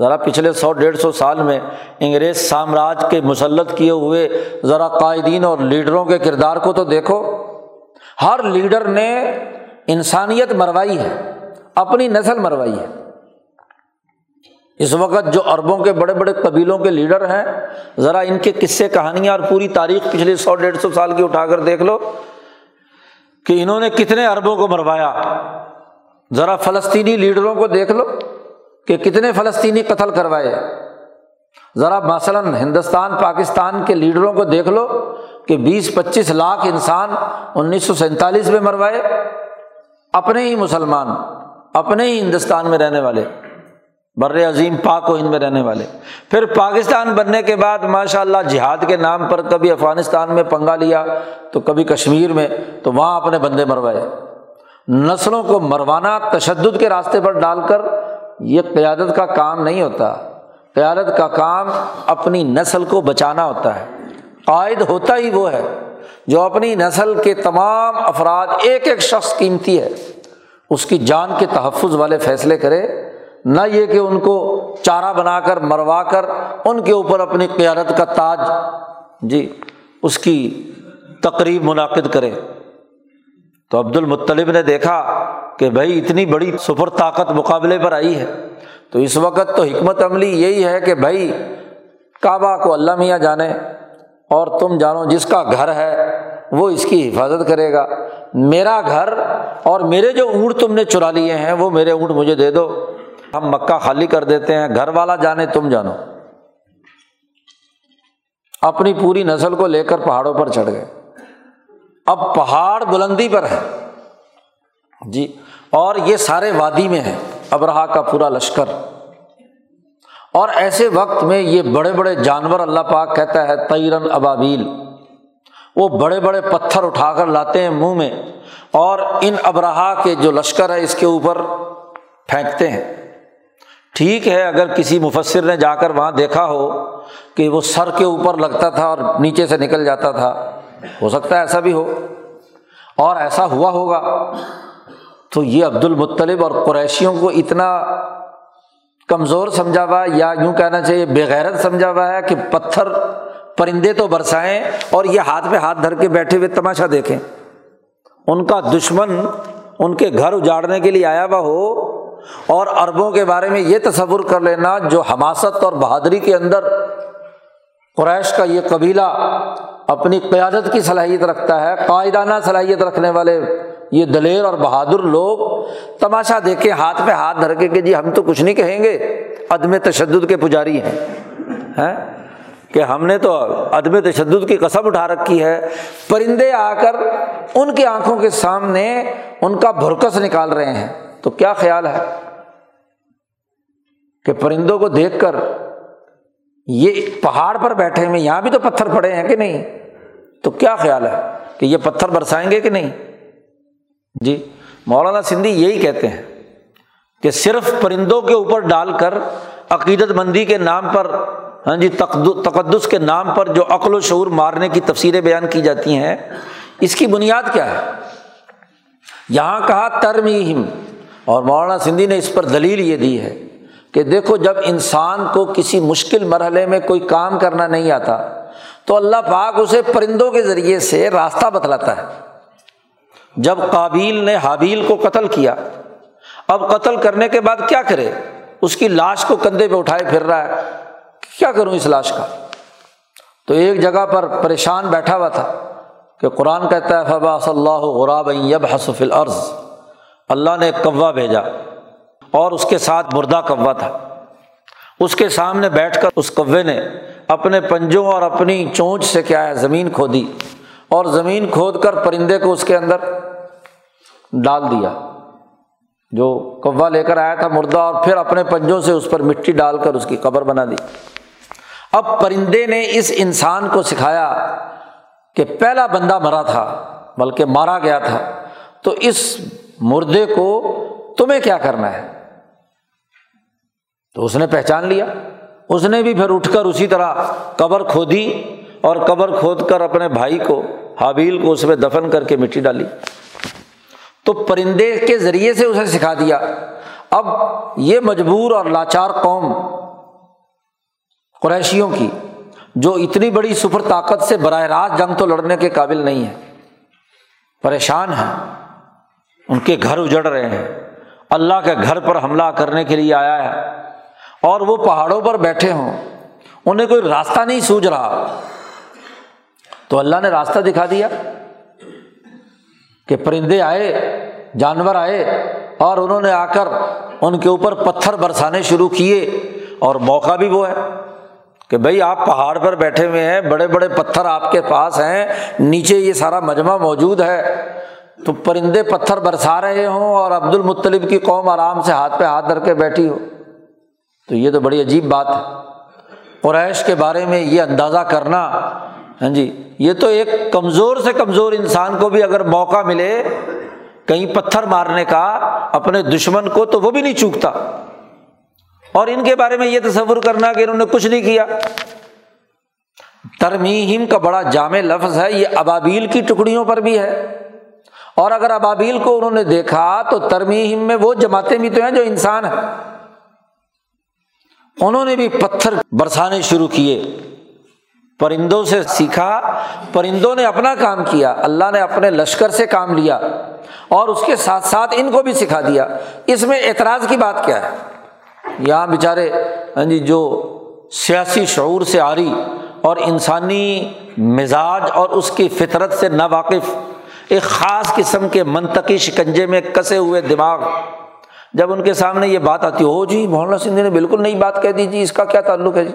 ذرا پچھلے سو ڈیڑھ سو سال میں انگریز سامراج کے مسلط کیے ہوئے ذرا قائدین اور لیڈروں کے کردار کو تو دیکھو۔ ہر لیڈر نے انسانیت مروائی ہے، اپنی نسل مروائی ہے۔ اس وقت جو اربوں کے بڑے بڑے قبیلوں کے لیڈر ہیں، ذرا ان کے قصے کہانیاں اور پوری تاریخ پچھلے سو ڈیڑھ سو سال کی اٹھا کر دیکھ لو۔ کہ انہوں نے کتنے اربوں کو مروایا؟ ذرا فلسطینی لیڈروں کو دیکھ لو کہ کتنے فلسطینی قتل کروائے۔ ذرا مثلاً ہندوستان، پاکستان کے لیڈروں کو دیکھ لو کہ بیس پچیس لاکھ انسان انیس سو سینتالیس میں مروائے اپنے ہی مسلمان، اپنے ہی ہندوستان میں رہنے والے۔ بر عظیم پاک و ہند میں رہنے والے۔ پھر پاکستان بننے کے بعد ماشاء اللہ جہاد کے نام پر کبھی افغانستان میں پنگا لیا، تو کبھی کشمیر میں، تو وہاں اپنے بندے مروائے نسلوں کو مروانا تشدد کے راستے پر ڈال کر یہ قیادت کا کام نہیں ہوتا۔ قیادت کا کام اپنی نسل کو بچانا ہوتا ہے۔ قائد ہوتا ہی وہ ہے جو اپنی نسل کے تمام افراد، ایک ایک شخص قیمتی ہے۔ اس کی جان کے تحفظ والے فیصلے کرے۔ نہ یہ کہ ان کو چارہ بنا کر، مروا کر، ان کے اوپر اپنی قیادت کا تاج جی اس کی تقریب منعقد کرے۔ تو عبد المطلب نے دیکھا کہ بھائی، اتنی بڑی سپر طاقت مقابلے پر آئی ہے۔ تو اس وقت تو حکمت عملی یہی ہے کہ بھائی، کعبہ کو اللہ میاں جانے اور تم جانو جس کا گھر ہے، وہ اس کی حفاظت کرے گا۔ میرا گھر اور میرے جو اونٹ تم نے چرا لیے ہیں، وہ میرے اونٹ مجھے دے دو۔ ہم مکہ خالی کر دیتے ہیں، گھر والا جانے تم جانو۔ اپنی پوری نسل کو لے کر پہاڑوں پر چڑھ گئے۔ اب پہاڑ بلندی پر ہے۔ جی اور یہ سارے وادی میں ہے ابراہ کا پورا لشکر۔ اور ایسے وقت میں یہ بڑے بڑے جانور اللہ پاک کہتا ہے تیرن ابابیل۔ وہ بڑے بڑے پتھر اٹھا کر لاتے ہیں منہ میں، اور ان ابراہ کے جو لشکر ہے، اس کے اوپر پھینکتے ہیں۔ ٹھیک ہے، اگر کسی مفصر نے جا کر وہاں دیکھا ہو کہ وہ سر کے اوپر لگتا تھا اور نیچے سے نکل جاتا تھا، ہو سکتا ہے ایسا بھی ہو۔ اور ایسا ہوا ہوگا۔ تو یہ عبد المطلب اور قریشیوں کو اتنا کمزور سمجھا ہوا یا یوں کہنا چاہیے بےغیرت سمجھا ہوا ہے کہ پتھر پرندے تو برسائیں اور یہ ہاتھ پہ ہاتھ دھر کے بیٹھے ہوئے تماشا دیکھیں۔ ان کا دشمن ان کے گھر اجاڑنے کے لیے آیا ہوا ہو اور اربوں کے بارے میں یہ تصور کر لینا جو حماست اور بہادری کے اندر قریش کا یہ قبیلہ اپنی قیادت کی صلاحیت رکھتا ہے، قائدانہ صلاحیت رکھنے والے یہ دلیر اور بہادر لوگ تماشا دیکھے ہاتھ پہ ہاتھ دھر کے کہ جی ہم تو کچھ نہیں کہیں گے، عدم تشدد کے پجاری ہیں؟ کہ ہم نے تو عدم تشدد کی قسم اٹھا رکھی ہے، پرندے آ کر ان کی آنکھوں کے سامنے ان کا بھرکس نکال رہے ہیں۔ تو کیا خیال ہے کہ پرندوں کو دیکھ کر یہ پہاڑ پر بیٹھے ہوئے یہاں بھی تو پتھر پڑے ہیں کہ نہیں؟ تو کیا خیال ہے کہ یہ پتھر برسائیں گے کہ نہیں؟ جی مولانا سندھی یہی کہتے ہیں کہ صرف پرندوں کے اوپر ڈال کر عقیدت مندی کے نام پر ہاں جی تقدس کے نام پر جو عقل و شعور مارنے کی تفصیلیں بیان کی جاتی ہیں، اس کی بنیاد کیا ہے؟ یہاں کہا ترمیم اور مولانا سندھی نے اس پر دلیل یہ دی ہے کہ دیکھو جب انسان کو کسی مشکل مرحلے میں کوئی کام کرنا نہیں آتا، تو اللہ پاک اسے پرندوں کے ذریعے سے راستہ بتلاتا ہے۔ جب قابیل نے حابیل کو قتل کیا، اب قتل کرنے کے بعد کیا کرے؟ اس کی لاش کو کندھے پہ اٹھائے پھر رہا ہے۔ کیا کروں اس لاش کا؟ تو ایک جگہ پر پریشان بیٹھا ہوا تھا کہ قرآن کہتا ہے فبا صلی اللہ غراب یب حسف العرض اللہ نے ایک کوا بھیجا اور اس کے ساتھ مردہ کوا تھا۔ اس کے سامنے بیٹھ کر اس کوے نے اپنے پنجوں اور اپنی چونچ سے کیا ہے، زمین کھودی اور زمین کھود کر پرندے کو اس کے اندر ڈال دیا۔ جو کوا لے کر آیا تھا مردہ اور پھر اپنے پنجوں سے اس پر مٹی ڈال کر اس کی قبر بنا دی۔ اب پرندے نے اس انسان کو سکھایا کہ پہلا بندہ مرا تھا، بلکہ مارا گیا تھا۔ تو اس مردے کو تمہیں کیا کرنا ہے؟ تو اس نے پہچان لیا۔ اس نے بھی پھر اٹھ کر اسی طرح قبر کھودی اور قبر کھود کر اپنے بھائی کو، حابیل کو اس میں دفن کر کے مٹی ڈالی۔ تو پرندے کے ذریعے سے اسے سکھا دیا۔ اب یہ مجبور اور لاچار قوم قریشیوں کی، جو اتنی بڑی سفر طاقت سے براہ راست جنگ تو لڑنے کے قابل نہیں ہے پریشان ہیں۔ ان کے گھر اجڑ رہے ہیں۔ اللہ کے گھر پر حملہ کرنے کے لیے آیا ہے۔ اور وہ پہاڑوں پر بیٹھے ہوں۔ انہیں کوئی راستہ نہیں سوج رہا۔ تو اللہ نے راستہ دکھا دیا کہ پرندے آئے، جانور آئے، اور انہوں نے آ کر ان کے اوپر پتھر برسانے شروع کیے۔ اور موقع بھی وہ ہے کہ بھائی آپ پہاڑ پر بیٹھے ہوئے ہیں، بڑے بڑے پتھر آپ کے پاس ہیں، نیچے یہ سارا مجمع موجود ہے۔ تو پرندے پتھر برسا رہے ہوں اور عبد المطلب کی قوم آرام سے ہاتھ پہ ہاتھ دھر کے بیٹھی ہو۔ تو یہ تو بڑی عجیب بات ہے۔ قریش کے بارے میں یہ اندازہ کرنا ہاں جی یہ تو ایک کمزور سے کمزور انسان کو بھی اگر موقع ملے کہیں پتھر مارنے کا اپنے دشمن کو، تو وہ بھی نہیں چوکتا۔ اور ان کے بارے میں یہ تصور کرنا کہ انہوں نے کچھ نہیں کیا۔ ترمیم کا بڑا جامع لفظ ہے، یہ ابابیل کی ٹکڑیوں پر بھی ہے۔ اور اگر ابابیل کو انہوں نے دیکھا تو ترمیم میں وہ جماعتیں بھی تو ہیں جو انسان ہیں۔ انہوں نے بھی پتھر برسانے شروع کیے۔ پرندوں سے سیکھا، پرندوں نے اپنا کام کیا، اللہ نے اپنے لشکر سے کام لیا اور اس کے ساتھ ساتھ ان کو بھی سکھا دیا۔ اس میں اعتراض کی بات کیا ہے؟ یہاں بیچارے ہاں جی جو سیاسی شعور سے آ رہی اور انسانی مزاج اور اس کی فطرت سے نا واقف ایک خاص قسم کے منطقی شکنجے میں کسے ہوئے دماغ، جب ان کے سامنے یہ بات آتی ہو جی مولانا سندھ نے بالکل نئی بات کہہ دی جی اس کا کیا تعلق ہے جی؟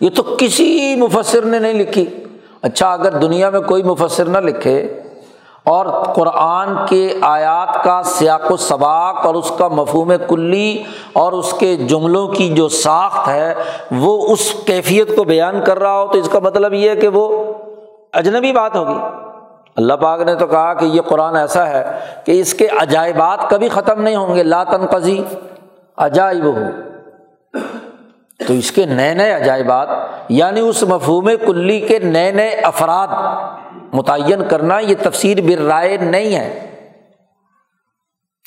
یہ تو کسی مفسر نے نہیں لکھی۔ اچھا اگر دنیا میں کوئی مفسر نہ لکھے اور قرآن کے آیات کا سیاق و سباق اور اس کا مفہوم کلی اور اس کے جملوں کی جو ساخت ہے، وہ اس کیفیت کو بیان کر رہا ہو، تو اس کا مطلب یہ ہے کہ وہ اجنبی بات ہوگی۔ اللہ پاک نے تو کہا کہ یہ قرآن ایسا ہے کہ اس کے عجائبات کبھی ختم نہیں ہوں گے، لا تنقضی، عجائب ہو۔ تو اس کے نئے نئے عجائبات یعنی اس مفہوم کلی کے نئے نئے افراد متعین کرنا، یہ تفسیر بر رائے نہیں ہے۔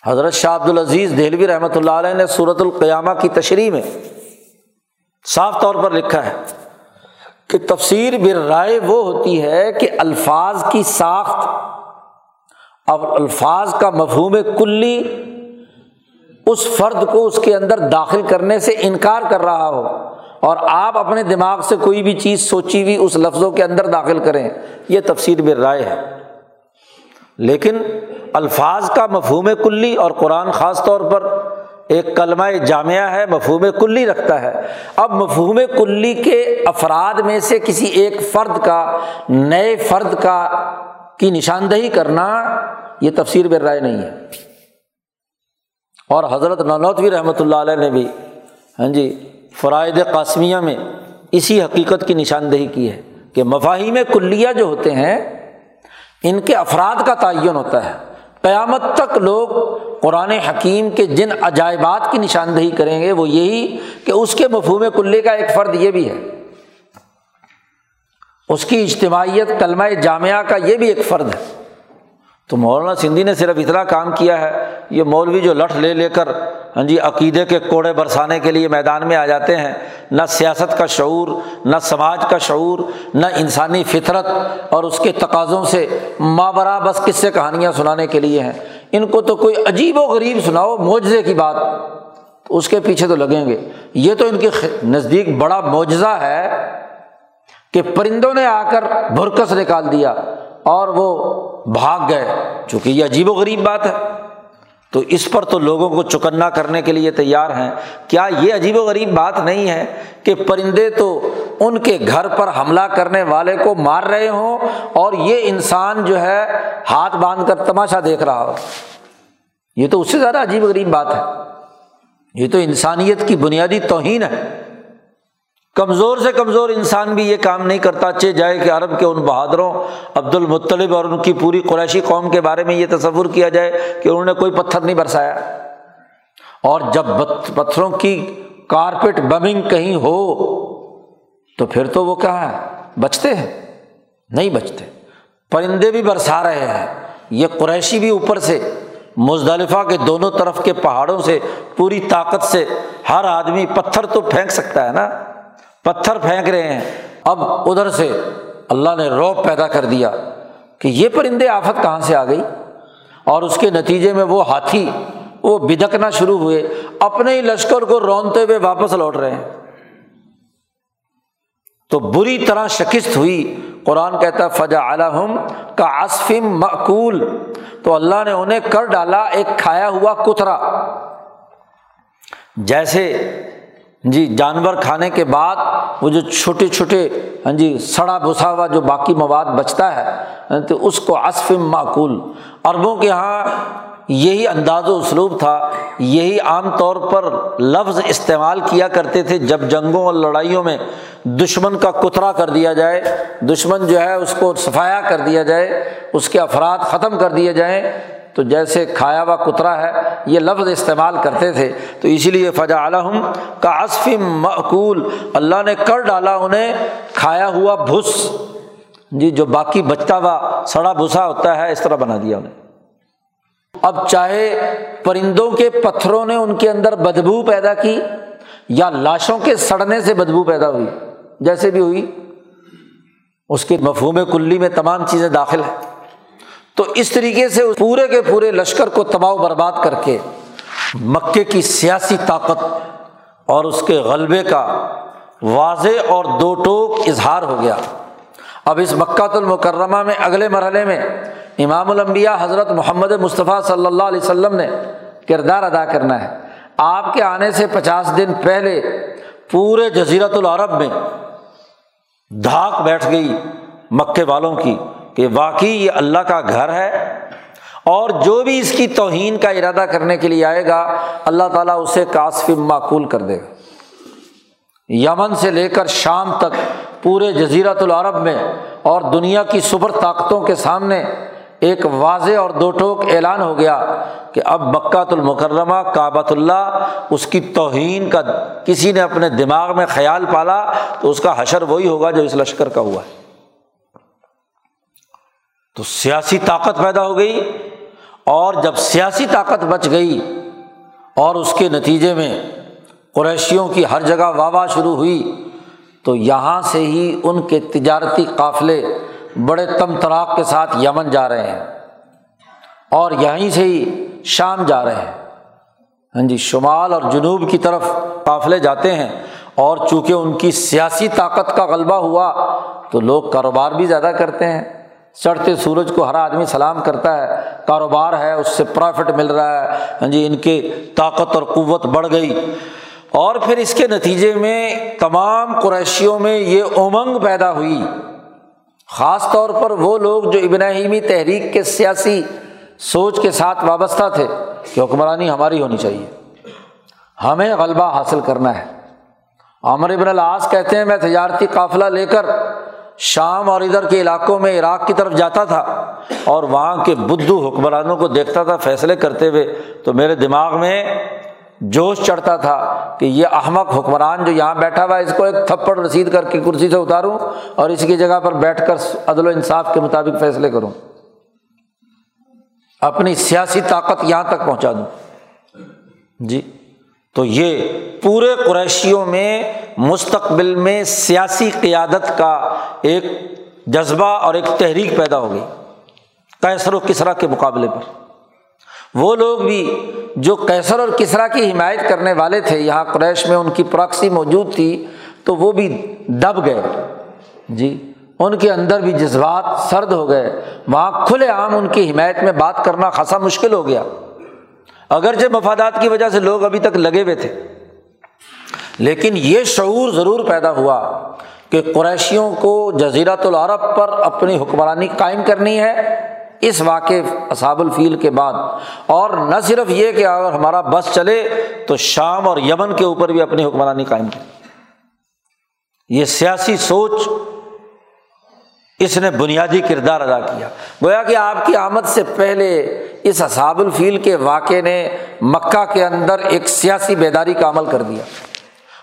حضرت شاہ عبد العزیز دہلوی رحمۃ اللہ علیہ نے صورت القیامہ کی تشریح میں صاف طور پر لکھا ہے۔ کہ تفسیر بر رائے وہ ہوتی ہے کہ الفاظ کی ساخت اور الفاظ کا مفہوم کلی اس فرد کو اس کے اندر داخل کرنے سے انکار کر رہا ہو اور آپ اپنے دماغ سے کوئی بھی چیز سوچی ہوئی اس لفظوں کے اندر داخل کریں، یہ تفصیل بر رائے ہے۔ لیکن الفاظ کا مفہوم کلی اور قرآن خاص طور پر ایک کلمہ جامعہ ہے، مفہوم کلی رکھتا ہے۔ اب مفہوم کلی کے افراد میں سے کسی ایک فرد کا، نئے فرد کا، کی نشاندہی کرنا یہ تفسیر بر رائے نہیں ہے۔ اور حضرت ننوتوی رحمۃ اللہ علیہ نے بھی ہاں جی فرائد قاسمیہ میں اسی حقیقت کی نشاندہی کی ہے کہ مفاہیم کلیہ جو ہوتے ہیں، ان کے افراد کا تعین ہوتا ہے۔ قیامت تک لوگ قرآن حکیم کے جن عجائبات کی نشاندہی کریں گے، وہ یہی کہ اس کے مفہوم کلی کا ایک فرد یہ بھی ہے۔ اس کی اجتماعیت کلمہ جامعہ کا یہ بھی ایک فرد ہے۔ تو مولانا سندھی نے صرف اتنا کام کیا ہے، یہ مولوی جو لٹھ لے لے کر ہاں جی عقیدے کے کوڑے برسانے کے لیے میدان میں آ جاتے ہیں، نہ سیاست کا شعور، نہ سماج کا شعور، نہ انسانی فطرت اور اس کے تقاضوں سے مابرا بس کس سے کہانیاں سنانے کے لیے ہیں۔ ان کو تو کوئی عجیب و غریب سناؤ، معجزے کی بات اس کے پیچھے تو لگیں گے۔ یہ تو ان کے نزدیک بڑا معجزہ ہے کہ پرندوں نے آ کر بھرکس نکال دیا اور وہ بھاگ گئے، چونکہ یہ عجیب و غریب بات ہے۔ تو اس پر تو لوگوں کو چکنا کرنے کے لیے تیار ہیں۔ کیا یہ عجیب و غریب بات نہیں ہے کہ پرندے تو ان کے گھر پر حملہ کرنے والے کو مار رہے ہوں اور یہ انسان جو ہے ہاتھ باندھ کر تماشا دیکھ رہا ہو؟ یہ تو اس سے زیادہ عجیب و غریب بات ہے۔ یہ تو انسانیت کی بنیادی توہین ہے۔ کمزور سے کمزور انسان بھی یہ کام نہیں کرتا، چے جائے کہ عرب کے ان بہادروں عبد المطلب اور ان کی پوری قریشی قوم کے بارے میں یہ تصور کیا جائے کہ انہوں نے کوئی پتھر نہیں برسایا۔ اور جب پتھروں کی کارپیٹ بمنگ کہیں ہو، تو پھر تو وہ کیا ہے؟ بچتے ہیں؟ نہیں بچتے۔ پرندے بھی برسا رہے ہیں۔ یہ قریشی بھی اوپر سے، مزدلفہ کے دونوں طرف کے پہاڑوں سے، پوری طاقت سے ہر آدمی پتھر تو پھینک سکتا ہے نا؟ پتھر پھینک رہے ہیں۔ اب ادھر سے اللہ نے روپ پیدا کر دیا کہ یہ پرندے آفت کہاں سے آ گئی؟ اور اس کے نتیجے میں وہ ہاتھی وہ بدکنا شروع ہوئے۔ اپنے ہی لشکر کو رونتے ہوئے واپس لوٹ رہے ہیں۔ تو بری طرح شکست ہوئی۔ قرآن کہتا فجا الحم کا عصفم معقول تو اللہ نے انہیں کر ڈالا ایک کھایا ہوا کترا۔ جیسے جی جانور کھانے کے بعد وہ جو چھوٹے چھوٹے ہاں جی سڑا بسا ہوا جو باقی مواد بچتا ہے ہاں تو اس کو عصف معقول۔ عربوں کے یہاں یہی انداز و اسلوب تھا، یہی عام طور پر لفظ استعمال کیا کرتے تھے جب جنگوں اور لڑائیوں میں دشمن کا کترا کر دیا جائے، دشمن جو ہے اس کو صفایا کر دیا جائے، اس کے افراد ختم کر دیے جائیں۔ تو جیسے کھایا ہوا کترا ہے، یہ لفظ استعمال کرتے تھے۔ تو اسی لیے فجا عالم کا عصف معقول اللہ نے کر ڈالا انہیں کھایا ہوا بھس۔ جی جو باقی بچتا ہوا سڑا بھسا ہوتا ہے، اس طرح بنا دیا انہیں۔ اب چاہے پرندوں کے پتھروں نے ان کے اندر بدبو پیدا کی یا لاشوں کے سڑنے سے بدبو پیدا ہوئی، جیسے بھی ہوئی، اس کے مفہوم کلی میں تمام چیزیں داخل ہیں۔ تو اس طریقے سے پورے کے پورے لشکر کو تباہ برباد کر کے مکے کی سیاسی طاقت اور اس کے غلبے کا واضح اور دو ٹوک اظہار ہو گیا۔ اب اس مکہ المکرمہ میں اگلے مرحلے میں امام الانبیاء حضرت محمد مصطفیٰ صلی اللہ علیہ وسلم نے کردار ادا کرنا ہے۔ آپ کے آنے سے پچاس دن پہلے پورے جزیرت العرب میں دھاک بیٹھ گئی مکے والوں کی۔ کہ واقعی یہ اللہ کا گھر ہے اور جو بھی اس کی توہین کا ارادہ کرنے کے لیے آئے گا، اللہ تعالیٰ اسے کاسف معقول کر دے گا۔ یمن سے لے کر شام تک پورے جزیرت العرب میں اور دنیا کی سپر طاقتوں کے سامنے ایک واضح اور دو ٹوک اعلان ہو گیا کہ اب مکہ المکرمہ، کعبۃ اللہ، اس کی توہین کا کسی نے اپنے دماغ میں خیال پالا تو اس کا حشر وہی ہوگا جو اس لشکر کا ہوا ہے۔ تو سیاسی طاقت پیدا ہو گئی اور جب سیاسی طاقت بچ گئی اور اس کے نتیجے میں قریشیوں کی ہر جگہ واہ واہ شروع ہوئی، تو یہاں سے ہی ان کے تجارتی قافلے بڑے تم تراک کے ساتھ یمن جا رہے ہیں اور یہیں سے ہی شام جا رہے ہیں۔ ہاں جی شمال اور جنوب کی طرف قافلے جاتے ہیں اور چونکہ ان کی سیاسی طاقت کا غلبہ ہوا، تو لوگ کاروبار بھی زیادہ کرتے ہیں۔ چڑھتے سورج کو ہر آدمی سلام کرتا ہے، کاروبار ہے، اس سے پرافٹ مل رہا ہے۔ ہاں جی ان کی طاقت اور قوت بڑھ گئی۔ اور پھر اس کے نتیجے میں تمام قریشیوں میں یہ امنگ پیدا ہوئی۔ خاص طور پر وہ لوگ جو ابراہیمی تحریک کے سیاسی سوچ کے ساتھ وابستہ تھے، کہ حکمرانی ہماری ہونی چاہیے۔ ہمیں غلبہ حاصل کرنا ہے۔ عمر ابن العاص کہتے ہیں، میں تجارتی قافلہ لے کر شام اور ادھر کے علاقوں میں عراق کی طرف جاتا تھا اور وہاں کے بدھو حکمرانوں کو دیکھتا تھا فیصلے کرتے ہوئے، تو میرے دماغ میں جوش چڑھتا تھا کہ یہ احمق حکمران جو یہاں بیٹھا ہوا ہے، اس کو ایک تھپڑ رسید کر کے کرسی سے اتاروں اور اس کی جگہ پر بیٹھ کر عدل و انصاف کے مطابق فیصلے کروں۔ اپنی سیاسی طاقت یہاں تک پہنچا دوں۔ جی۔ تو یہ پورے قریشیوں میں مستقبل میں سیاسی قیادت کا ایک جذبہ اور ایک تحریک پیدا ہو گئی کیسر و کسرا کے مقابلے پر۔ وہ لوگ بھی جو کیسر اور کسرا کی حمایت کرنے والے تھے، یہاں قریش میں ان کی پراکسی موجود تھی، تو وہ بھی دب گئے۔ جی ان کے اندر بھی جذبات سرد ہو گئے۔ وہاں کھلے عام ان کی حمایت میں بات کرنا خاصا مشکل ہو گیا۔ اگرچہ مفادات کی وجہ سے لوگ ابھی تک لگے ہوئے تھے، لیکن یہ شعور ضرور پیدا ہوا کہ قریشیوں کو جزیرت العرب پر اپنی حکمرانی قائم کرنی ہے۔ اس واقف اصاب الفیل کے بعد، اور نہ صرف یہ کہ اگر ہمارا بس چلے تو شام اور یمن کے اوپر بھی اپنی حکمرانی قائم کرے یہ سیاسی سوچ اس نے بنیادی کردار ادا کیا۔ گویا کہ آپ کی آمد سے پہلے اس اصاب الفیل کے واقعے نے مکہ کے اندر ایک سیاسی بیداری کا عمل کر دیا۔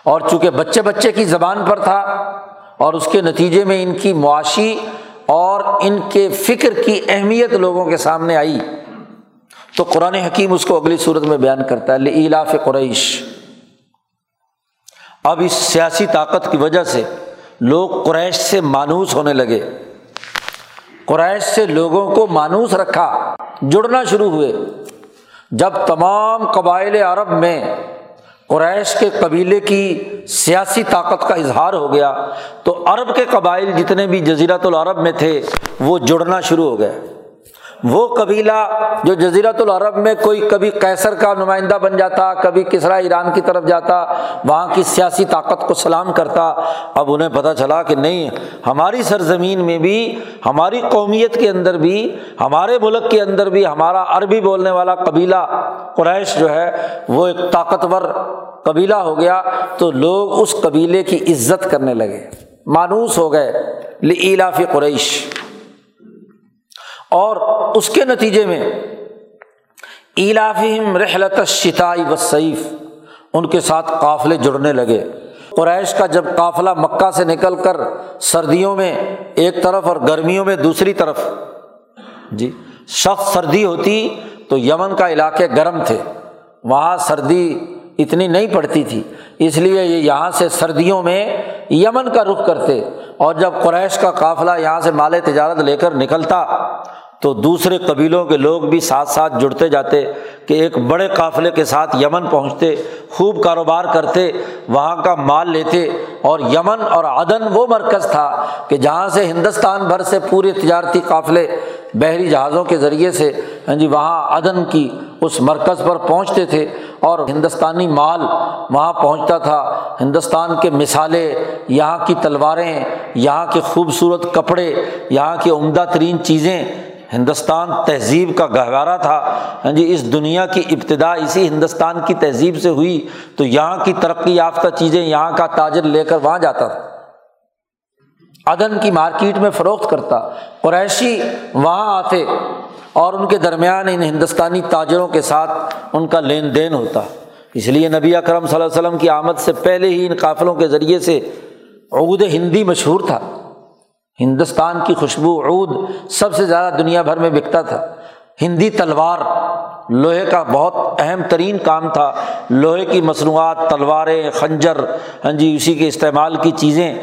اور چونکہ بچے بچے کی زبان پر تھا اور اس کے نتیجے میں ان کی معاشی اور ان کے فکر کی اہمیت لوگوں کے سامنے آئی، تو قرآن حکیم اس کو اگلی صورت میں بیان کرتا ہے۔ الاف قریش اب اس سیاسی طاقت کی وجہ سے لوگ قریش سے مانوس ہونے لگے۔ قریش سے لوگوں کو مانوس رکھا، جڑنا شروع ہوئے۔ جب تمام قبائل عرب میں قریش کے قبیلے کی سیاسی طاقت کا اظہار ہو گیا، تو عرب کے قبائل جتنے بھی جزیرت العرب میں تھے، وہ جڑنا شروع ہو گئے۔ وہ قبیلہ جو جزیرت العرب میں کوئی کبھی کیسر کا نمائندہ بن جاتا، کبھی کسرا ایران کی طرف جاتا، وہاں کی سیاسی طاقت کو سلام کرتا، اب انہیں پتہ چلا کہ نہیں، ہماری سرزمین میں بھی، ہماری قومیت کے اندر بھی، ہمارے ملک کے اندر بھی، ہمارا عربی بولنے والا قبیلہ قریش جو ہے، وہ ایک طاقتور قبیلہ ہو گیا۔ تو لوگ اس قبیلے کی عزت کرنے لگے، مانوس ہو گئے لاف قریش۔ اور اس کے نتیجے میں ایلافیم رحلت شتائی و سعیف ان کے ساتھ قافلے جڑنے لگے۔ قریش کا جب قافلہ مکہ سے نکل کر سردیوں میں ایک طرف اور گرمیوں میں دوسری طرف جی سخت سردی ہوتی تو یمن کا علاقے گرم تھے۔ وہاں سردی اتنی نہیں پڑتی تھی، اس لیے یہ یہاں سے سردیوں میں یمن کا رخ کرتے۔ اور جب قریش کا قافلہ یہاں سے مال تجارت لے کر نکلتا تو دوسرے قبیلوں کے لوگ بھی ساتھ ساتھ جڑتے جاتے، کہ ایک بڑے قافلے کے ساتھ یمن پہنچتے، خوب کاروبار کرتے، وہاں کا مال لیتے، اور یمن اور عدن وہ مرکز تھا کہ جہاں سے ہندوستان بھر سے پورے تجارتی قافلے بحری جہازوں کے ذریعے سے ہاں جی وہاں عدن کی اس مرکز پر پہنچتے تھے، اور ہندوستانی مال وہاں پہنچتا تھا۔ ہندوستان کے مثالیں، یہاں کی تلواریں، یہاں کے خوبصورت کپڑے، یہاں کی عمدہ ترین چیزیں ہندوستان تہذیب کا گہوارہ تھا۔ ہاں جی اس دنیا کی ابتدا اسی ہندوستان کی تہذیب سے ہوئی۔ تو یہاں کی ترقی یافتہ چیزیں یہاں کا تاجر لے کر وہاں جاتا تھا۔ عدن کی مارکیٹ میں فروخت کرتا۔ قریشی وہاں آتے اور ان کے درمیان ان ہندوستانی تاجروں کے ساتھ ان کا لین دین ہوتا۔ اس لیے نبی اکرم صلی اللہ علیہ وسلم کی آمد سے پہلے ہی ان قافلوں کے ذریعے سے عود ہندی مشہور تھا۔ ہندوستان کی خوشبو عود سب سے زیادہ دنیا بھر میں بکتا تھا۔ ہندی تلوار لوہے کا بہت اہم ترین کام تھا۔ لوہے کی مصنوعات، تلواریں، خنجر ہاں جی اسی کے استعمال کی چیزیں۔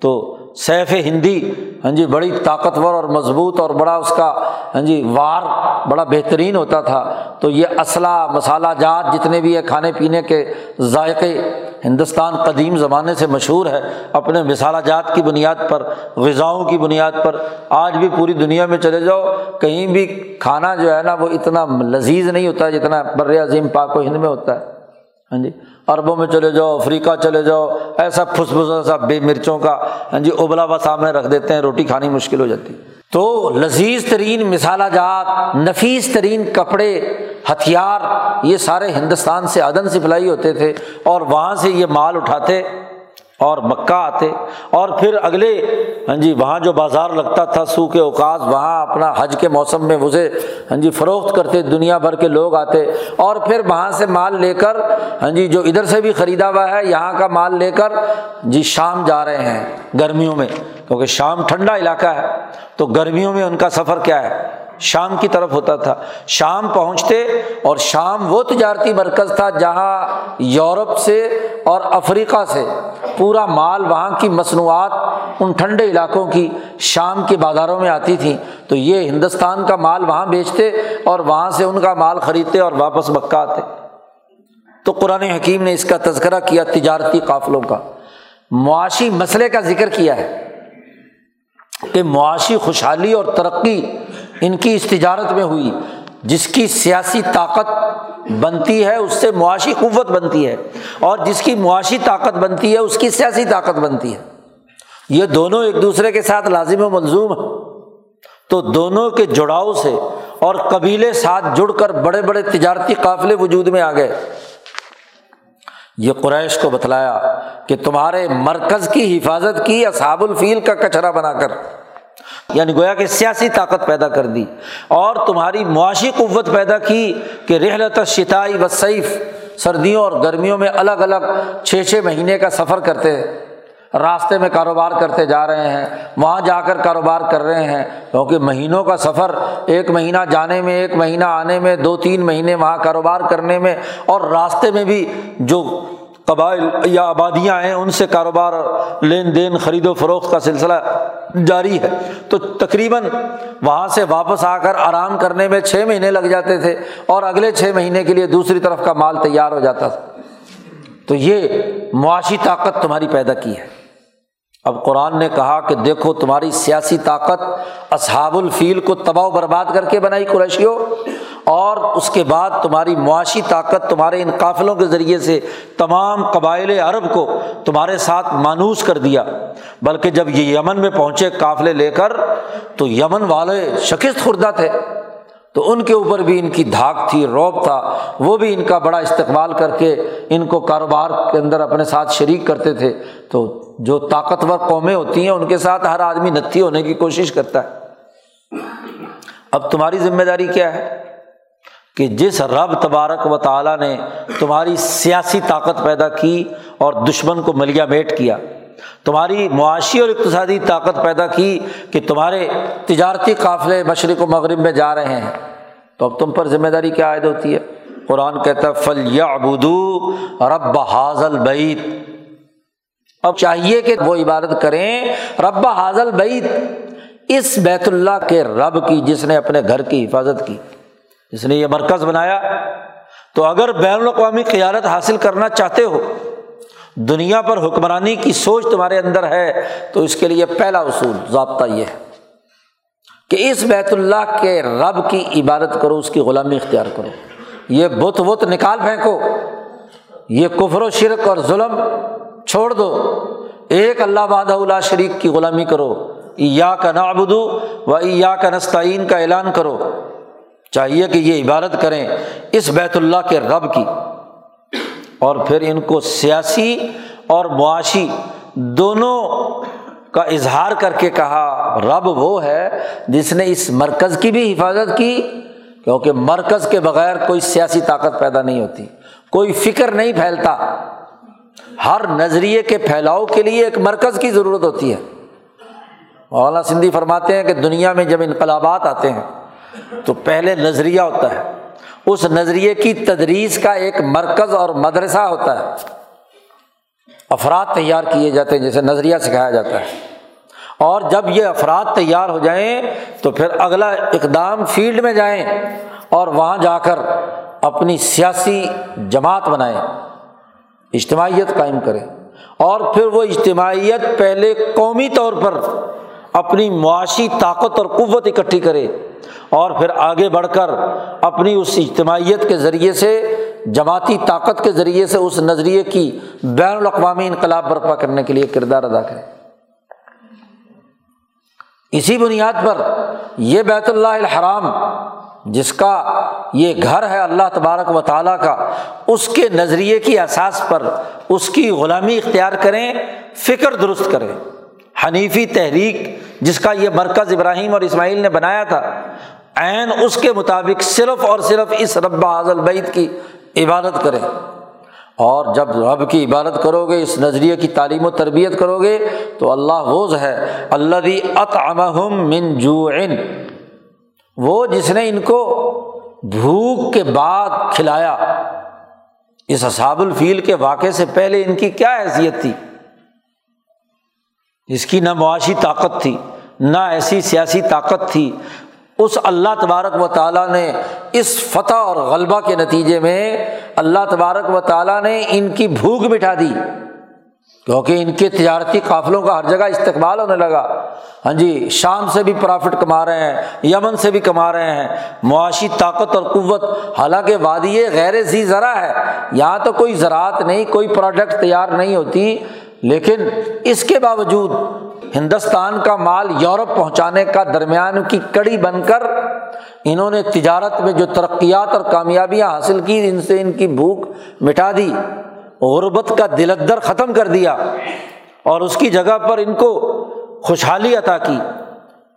تو سیف ہندی ہاں جی بڑی طاقتور اور مضبوط اور بڑا اس کا ہاں جی وار، بڑا بہترین ہوتا تھا۔ تو یہ اسلحہ، مسالہ جات جتنے بھی ہے کھانے پینے کے ذائقے، ہندوستان قدیم زمانے سے مشہور ہے۔ اپنے مثالہ جات کی بنیاد پر، غذاؤں کی بنیاد پر آج بھی پوری دنیا میں چلے جاؤ۔ کہیں بھی کھانا جو ہے نا، وہ اتنا لذیذ نہیں ہوتا جتنا بر عظیم پاک و ہند میں ہوتا ہے۔ ہاں جی عربوں میں چلے جاؤ، افریقہ چلے جاؤ، ایسا پھس پھس ایسا بے مرچوں کا ہاں جی ابلا ہوا سامنے رکھ دیتے ہیں، روٹی کھانی مشکل ہو جاتی۔ تو لذیذ ترین مثالہ جات نفیس ترین کپڑے، ہتھیار، یہ سارے ہندوستان سے عدن سپلائی ہوتے تھے اور وہاں سے یہ مال اٹھاتے اور مکہ آتے اور پھر اگلے ہاں جی وہاں جو بازار لگتا تھا سو کے اوقات وہاں اپنا حج کے موسم میں اسے ہاں جی فروخت کرتے، دنیا بھر کے لوگ آتے اور پھر وہاں سے مال لے کر ہاں جی جو ادھر سے بھی خریدا ہوا ہے، یہاں کا مال لے کر جی شام جا رہے ہیں گرمیوں میں، کیونکہ شام ٹھنڈا علاقہ ہے، تو گرمیوں میں ان کا سفر کیا ہے؟ شام کی طرف ہوتا تھا۔ شام پہنچتے اور شام وہ تجارتی مرکز تھا جہاں یورپ سے اور افریقہ سے پورا مال وہاں کی مصنوعات ان ٹھنڈے علاقوں کی شام کے بازاروں میں آتی تھیں۔ تو یہ ہندوستان کا مال وہاں بیچتے اور وہاں سے ان کا مال خریدتے اور واپس مکہ آتے۔ تو قرآن حکیم نے اس کا تذکرہ کیا تجارتی قافلوں کا۔ معاشی مسئلے کا ذکر کیا ہے کہ معاشی خوشحالی اور ترقی ان کی اس تجارت میں ہوئی، جس کی سیاسی طاقت بنتی ہے، اس سے معاشی قوت بنتی ہے، اور جس کی معاشی طاقت بنتی ہے، اس کی سیاسی طاقت بنتی ہے۔ یہ دونوں ایک دوسرے کے ساتھ لازم و منظوم ہے تو دونوں کے جڑاؤ سے اور قبیلے ساتھ جڑ کر بڑے بڑے تجارتی قافلے وجود میں آ گئے۔ یہ قریش کو بتلایا کہ تمہارے مرکز کی حفاظت کی اصحاب الفیل کا کچرا بنا کر۔ یعنی گویا کہ سیاسی طاقت پیدا کر دی اور تمہاری معاشی قوت پیدا کی کہ رحلت شتائی و سیف سردیوں اور گرمیوں میں الگ الگ چھ چھ مہینے کا سفر کرتے، راستے میں کاروبار کرتے جا رہے ہیں، وہاں جا کر کاروبار کر رہے ہیں، کیونکہ مہینوں کا سفر ایک مہینہ جانے میں، ایک مہینہ آنے میں، دو تین مہینے وہاں کاروبار کرنے میں اور راستے میں بھی جو قبائل یا آبادیاں ہیں، ان سے کاروبار، لین دین، خرید و فروخت کا سلسلہ جاری ہے۔ تو تقریباً وہاں سے واپس آ کر آرام کرنے میں چھ مہینے لگ جاتے تھے اور اگلے چھ مہینے کے لیے دوسری طرف کا مال تیار ہو جاتا تھا۔ تو یہ معاشی طاقت تمہاری پیدا کی ہے۔ اب قرآن نے کہا کہ دیکھو تمہاری سیاسی طاقت اصحاب الفیل کو تباہ و برباد کر کے بنائی قریشیوں، اور اس کے بعد تمہاری معاشی طاقت تمہارے ان قافلوں کے ذریعے سے تمام قبائل عرب کو تمہارے ساتھ مانوس کر دیا۔ بلکہ جب یہ یمن میں پہنچے قافلے لے کر، تو یمن والے شکست خوردہ تھے۔ تو ان کے اوپر بھی ان کی دھاک تھی، روب تھا۔ وہ بھی ان کا بڑا استقبال کر کے ان کو کاروبار کے اندر اپنے ساتھ شریک کرتے تھے۔ تو جو طاقتور قومیں ہوتی ہیں، ان کے ساتھ ہر آدمی نتھی ہونے کی کوشش کرتا ہے۔ اب تمہاری ذمہ داری کیا ہے؟ کہ جس رب تبارک و تعالیٰ نے تمہاری سیاسی طاقت پیدا کی اور دشمن کو ملیا میٹ کیا۔ تمہاری معاشی اور اقتصادی طاقت پیدا کی کہ تمہارے تجارتی قافلے مشرق و مغرب میں جا رہے ہیں۔ تو اب تم پر ذمہ داری کیا عائد ہوتی ہے؟ قرآن کہتا ہے فل یا ابودو رب حاضل بعید اب چاہیے کہ وہ عبادت کریں رب حاضل بعید اس بیت اللہ کے رب کی جس نے اپنے گھر کی حفاظت کی، جس نے یہ مرکز بنایا۔ تو اگر بین الاقوامی قیادت حاصل کرنا چاہتے ہو دنیا پر حکمرانی کی سوچ تمہارے اندر ہے، تو اس کے لیے پہلا اصول ضابطہ یہ ہے کہ اس بیت اللہ کے رب کی عبادت کرو، اس کی غلامی اختیار کرو۔ یہ بت وت نکال پھینکو، یہ کفر و شرک اور ظلم چھوڑ دو۔ ایک اللہ باد اللہ شریک کی غلامی کرو۔ یا کا نابدو و یا کا نستعین کا اعلان کرو۔ چاہیے کہ یہ عبادت کریں اس بیت اللہ کے رب کی۔ اور پھر ان کو سیاسی اور معاشی دونوں کا اظہار کر کے کہا، رب وہ ہے جس نے اس مرکز کی بھی حفاظت کی، کیونکہ مرکز کے بغیر کوئی سیاسی طاقت پیدا نہیں ہوتی، کوئی فکر نہیں پھیلتا۔ ہر نظریے کے پھیلاؤ کے لیے ایک مرکز کی ضرورت ہوتی ہے۔ مولانا سندھی فرماتے ہیں کہ دنیا میں جب انقلابات آتے ہیں، تو پہلے نظریہ ہوتا ہے۔ اس نظریے کی تدریس کا ایک مرکز اور مدرسہ ہوتا ہے۔ افراد تیار کیے جاتے ہیں، جیسے نظریہ سکھایا جاتا ہے۔ اور جب یہ افراد تیار ہو جائیں، تو پھر اگلا اقدام فیلڈ میں جائیں اور وہاں جا کر اپنی سیاسی جماعت بنائیں۔ اجتماعیت قائم کریں۔ اور پھر وہ اجتماعیت پہلے قومی طور پر اپنی معاشی طاقت اور قوت اکٹھی کرے اور پھر آگے بڑھ کر اپنی اس اجتماعیت کے ذریعے سے، جماعتی طاقت کے ذریعے سے اس نظریے کی بین الاقوامی انقلاب برپا کرنے کے لیے کردار ادا کرے۔ اسی بنیاد پر یہ بیت اللہ الحرام، جس کا یہ گھر ہے اللہ تبارک و تعالیٰ کا، اس کے نظریے کی احساس پر اس کی غلامی اختیار کریں، فکر درست کریں۔ حنیفی تحریک جس کا یہ مرکز ابراہیم اور اسماعیل نے بنایا تھا، عین اس کے مطابق صرف اور صرف اس رب حاضل بعید کی عبادت کریں۔ اور جب رب کی عبادت کرو گے اس نظریے کی تعلیم و تربیت کرو گے تو اللہ ووز ہے۔ اللہ اطعمہم من جوعن وہ جس نے ان کو بھوک کے بعد کھلایا۔ اس اصحاب الفیل کے واقعے سے پہلے ان کی کیا حیثیت تھی؟ اس کی نہ معاشی طاقت تھی، نہ ایسی سیاسی طاقت تھی۔ اس اللہ تبارک و تعالیٰ نے اس فتح اور غلبہ کے نتیجے میں اللہ تبارک و تعالیٰ نے ان کی بھوک مٹھا دی۔ کیونکہ ان کے تجارتی قافلوں کا ہر جگہ استقبال ہونے لگا۔ ہاں جی شام سے بھی پرافٹ کما رہے ہیں، یمن سے بھی کما رہے ہیں۔ معاشی طاقت اور قوت، حالانکہ وادی غیر ذی ذرا ہے۔ یہاں تو کوئی زراعت نہیں، کوئی پروڈکٹ تیار نہیں ہوتی۔ لیکن اس کے باوجود ہندوستان کا مال یورپ پہنچانے کا درمیان کی کڑی بن کر انہوں نے تجارت میں جو ترقیات اور کامیابیاں حاصل کی، ان سے ان کی بھوک مٹا دی، غربت کا دلدر ختم کر دیا اور اس کی جگہ پر ان کو خوشحالی عطا کی۔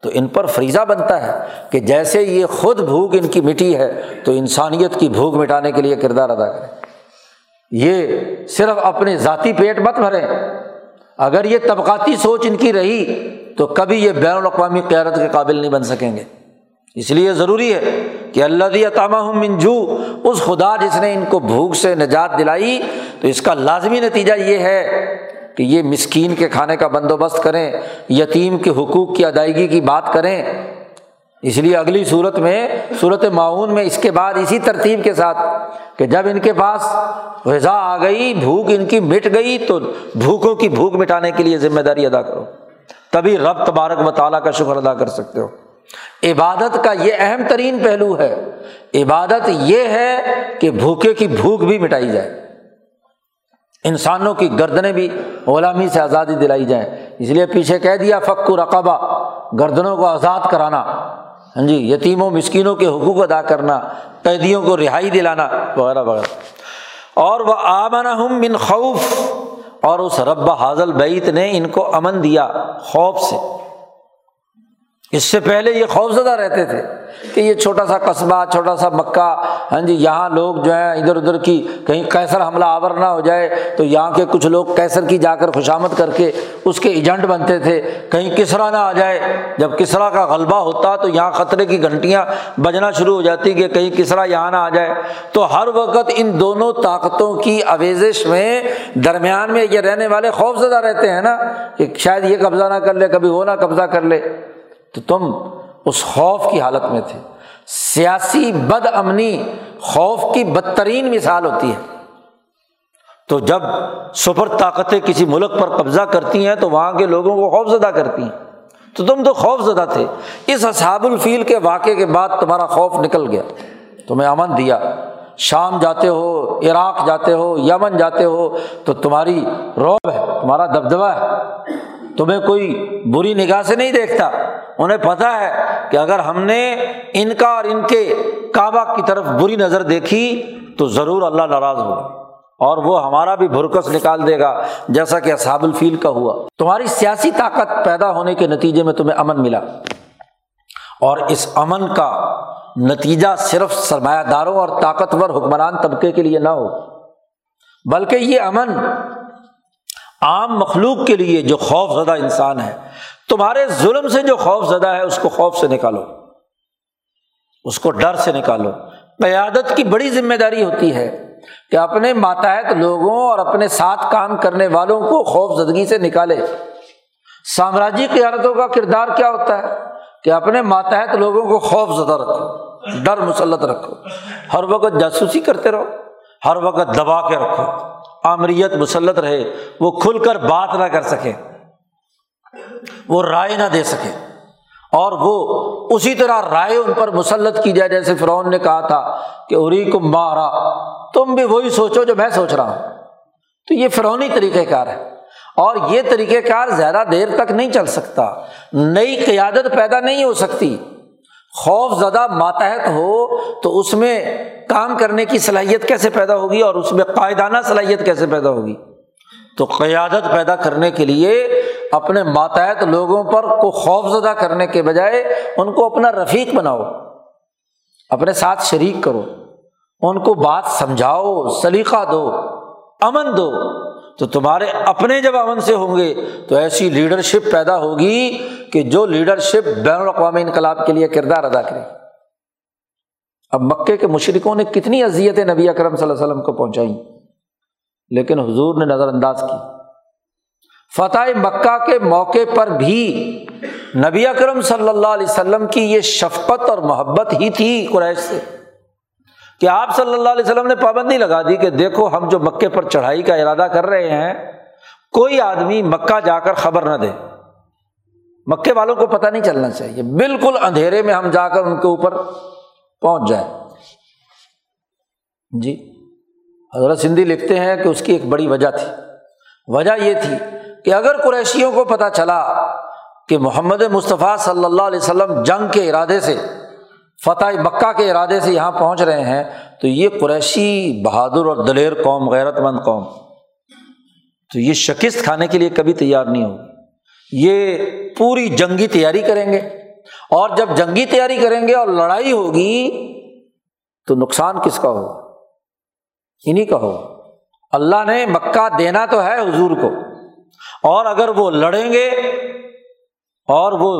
تو ان پر فریضہ بنتا ہے کہ جیسے یہ خود بھوک ان کی مٹی ہے، تو انسانیت کی بھوک مٹانے کے لیے کردار ادا کریں۔ یہ صرف اپنے ذاتی پیٹ مت بھریں۔ اگر یہ طبقاتی سوچ ان کی رہی تو کبھی یہ بین الاقوامی قیادت کے قابل نہیں بن سکیں گے۔ اس لیے ضروری ہے کہ اللہ دتامہ منجو اس خدا جس نے ان کو بھوک سے نجات دلائی، تو اس کا لازمی نتیجہ یہ ہے کہ یہ مسکین کے کھانے کا بندوبست کریں، یتیم کے حقوق کی ادائیگی کی بات کریں۔ اس لیے اگلی صورت میں، صورت معاون میں اس کے بعد اسی ترتیب کے ساتھ کہ جب ان کے پاس غذا آ گئی، بھوک ان کی مٹ گئی، تو بھوکوں کی بھوک مٹانے کے لیے ذمہ داری ادا کرو۔ تبھی رب تبارک و تعالیٰ کا شکر ادا کر سکتے ہو۔ عبادت کا یہ اہم ترین پہلو ہے۔ عبادت یہ ہے کہ بھوکے کی بھوک بھی مٹائی جائے۔ انسانوں کی گردنیں بھی غلامی سے آزادی دلائی جائیں۔ اس لیے پیچھے کہہ دیا، فکو رقبہ، گردنوں کو آزاد کرانا۔ ہاں جی یتیموں، مسکینوں کے حقوق ادا کرنا، قیدیوں کو رہائی دلانا، وغیرہ وغیرہ۔ اور وہ آمن ہم من خوف، اور اس رب حاضل بعیت نے ان کو امن دیا خوف سے۔ اس سے پہلے یہ خوفزدہ رہتے تھے کہ یہ چھوٹا سا قصبہ، چھوٹا سا مکہ ہاں جی یہاں لوگ جو ہیں ادھر ادھر کی کہیں کیسر حملہ آور نہ ہو جائے تو یہاں کے کچھ لوگ کیسر کی جا کر خوشامد کر کے اس کے ایجنٹ بنتے تھے۔ کہیں کسرا نہ آ جائے۔ جب کسرا کا غلبہ ہوتا تو یہاں خطرے کی گھنٹیاں بجنا شروع ہو جاتی کہ کہیں کسرا یہاں نہ آ جائے۔ تو ہر وقت ان دونوں طاقتوں کی آویزش میں درمیان میں یہ رہنے والے خوفزدہ رہتے ہیں نا کہ شاید یہ قبضہ نہ کر لے، کبھی وہ نہ قبضہ کر لے۔ تو تم اس خوف کی حالت میں تھے۔ سیاسی بد امنی خوف کی بدترین مثال ہوتی ہے۔ تو جب سپر طاقتیں کسی ملک پر قبضہ کرتی ہیں، تو وہاں کے لوگوں کو خوف زدہ کرتی ہیں۔ تو تم تو خوف زدہ تھے۔ اس حساب الفیل کے واقعے کے بعد تمہارا خوف نکل گیا۔ تمہیں امن دیا۔ شام جاتے ہو، عراق جاتے ہو، یمن جاتے ہو، تو تمہاری روب ہے، تمہارا دبدبا ہے۔ تمہیں کوئی بری نگاہ سے نہیں دیکھتا۔ انہیں پتا ہے کہ اگر ہم نے ان کا اور ان کے کعبہ کی طرف بری نظر دیکھی تو ضرور اللہ ناراض ہوگا اور وہ ہمارا بھی بھرکس نکال دے گا، جیسا کہ اصحاب الفیل کا ہوا۔ تمہاری سیاسی طاقت پیدا ہونے کے نتیجے میں تمہیں امن ملا۔ اور اس امن کا نتیجہ صرف سرمایہ داروں اور طاقتور حکمران طبقے کے لیے نہ ہو، بلکہ یہ امن عام مخلوق کے لیے جو خوف زدہ انسان ہے۔ تمہارے ظلم سے جو خوف زدہ ہے، اس کو خوف سے نکالو۔ اس کو ڈر سے نکالو۔ قیادت کی بڑی ذمہ داری ہوتی ہے کہ اپنے ماتحت لوگوں اور اپنے ساتھ کام کرنے والوں کو خوف زدگی سے نکالے۔ سامراجی قیادتوں کا کردار کیا ہوتا ہے؟ کہ اپنے ماتحت لوگوں کو خوف زدہ رکھو، ڈر مسلط رکھو۔ ہر وقت جاسوسی کرتے رہو، ہر وقت دبا کے رکھو۔ آمریت مسلط رہے، وہ کھل کر بات نہ کر سکے۔ وہ رائے نہ دے سکے۔ اور وہ اسی طرح رائے ان پر مسلط کی جائے، جیسے فرعون نے کہا تھا کہ اری کو مارا۔ تم بھی وہی سوچو جو میں سوچ رہا ہوں۔ تو یہ فرونی طریقہ کار ہے۔ اور یہ طریقہ کار زیادہ دیر تک نہیں چل سکتا۔ نئی قیادت پیدا نہیں ہو سکتی۔ خوف زدہ ماتحت ہو تو اس میں کام کرنے کی صلاحیت کیسے پیدا ہوگی اور اس میں قائدانہ صلاحیت کیسے پیدا ہوگی؟ تو قیادت پیدا کرنے کے لیے اپنے ماتحت لوگوں پر کو خوف زدہ کرنے کے بجائے ان کو اپنا رفیق بناؤ، اپنے ساتھ شریک کرو، ان کو بات سمجھاؤ، سلیقہ دو، امن دو۔ تو تمہارے اپنے جب امن سے ہوں گے تو ایسی لیڈرشپ پیدا ہوگی کہ جو لیڈرشپ بین الاقوامی انقلاب کے لیے کردار ادا کرے۔ اب مکے کے مشرقوں نے کتنی اذیتیں نبی اکرم صلی اللہ علیہ وسلم کو پہنچائیں، لیکن حضور نے نظر انداز کی۔ فتح مکہ کے موقع پر بھی نبی اکرم صلی اللہ علیہ وسلم کی یہ شفقت اور محبت ہی تھی قریش سے کہ آپ صلی اللہ علیہ وسلم نے پابندی لگا دی کہ دیکھو ہم جو مکے پر چڑھائی کا ارادہ کر رہے ہیں، کوئی آدمی مکہ جا کر خبر نہ دے۔ مکے والوں کو پتہ نہیں چلنا چاہیے۔ بالکل اندھیرے میں ہم جا کر ان کے اوپر پہنچ جائیں۔ جی حضرت سندھی لکھتے ہیں کہ اس کی ایک بڑی وجہ تھی۔ وجہ یہ تھی کہ اگر قریشیوں کو پتہ چلا کہ محمد مصطفیٰ صلی اللہ علیہ وسلم جنگ کے ارادے سے، فتح مکہ کے ارادے سے یہاں پہنچ رہے ہیں، تو یہ قریشی بہادر اور دلیر قوم، غیرت مند قوم۔ تو یہ شکست کھانے کے لیے کبھی تیار نہیں ہوگی۔ یہ پوری جنگی تیاری کریں گے۔ اور جب جنگی تیاری کریں گے اور لڑائی ہوگی، تو نقصان کس کا ہوگا؟ انہیں کا ہوگا۔ اللہ نے مکہ دینا تو ہے حضور کو۔ اور اگر وہ لڑیں گے اور وہ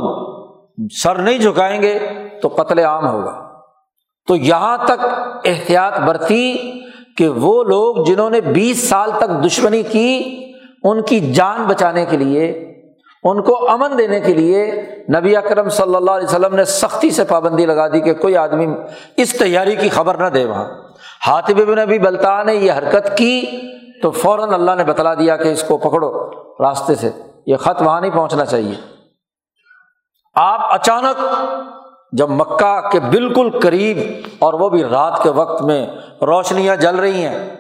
سر نہیں جھکائیں گے تو قتل عام ہوگا۔ تو یہاں تک احتیاط برتی کہ وہ لوگ جنہوں نے بیس سال تک دشمنی کی، ان کی جان بچانے کے لیے، ان کو امن دینے کے لیے نبی اکرم صلی اللہ علیہ وسلم نے سختی سے پابندی لگا دی کہ کوئی آدمی اس تیاری کی خبر نہ دے وہاں۔ ہاتھ بن ابھی بلتا نے یہ حرکت کی تو فوراً اللہ نے بتلا دیا کہ اس کو پکڑو راستے سے۔ یہ خط وہاں نہیں پہنچنا چاہیے۔ آپ اچانک جب مکہ کے بالکل قریب اور وہ بھی رات کے وقت میں روشنیاں جل رہی ہیں،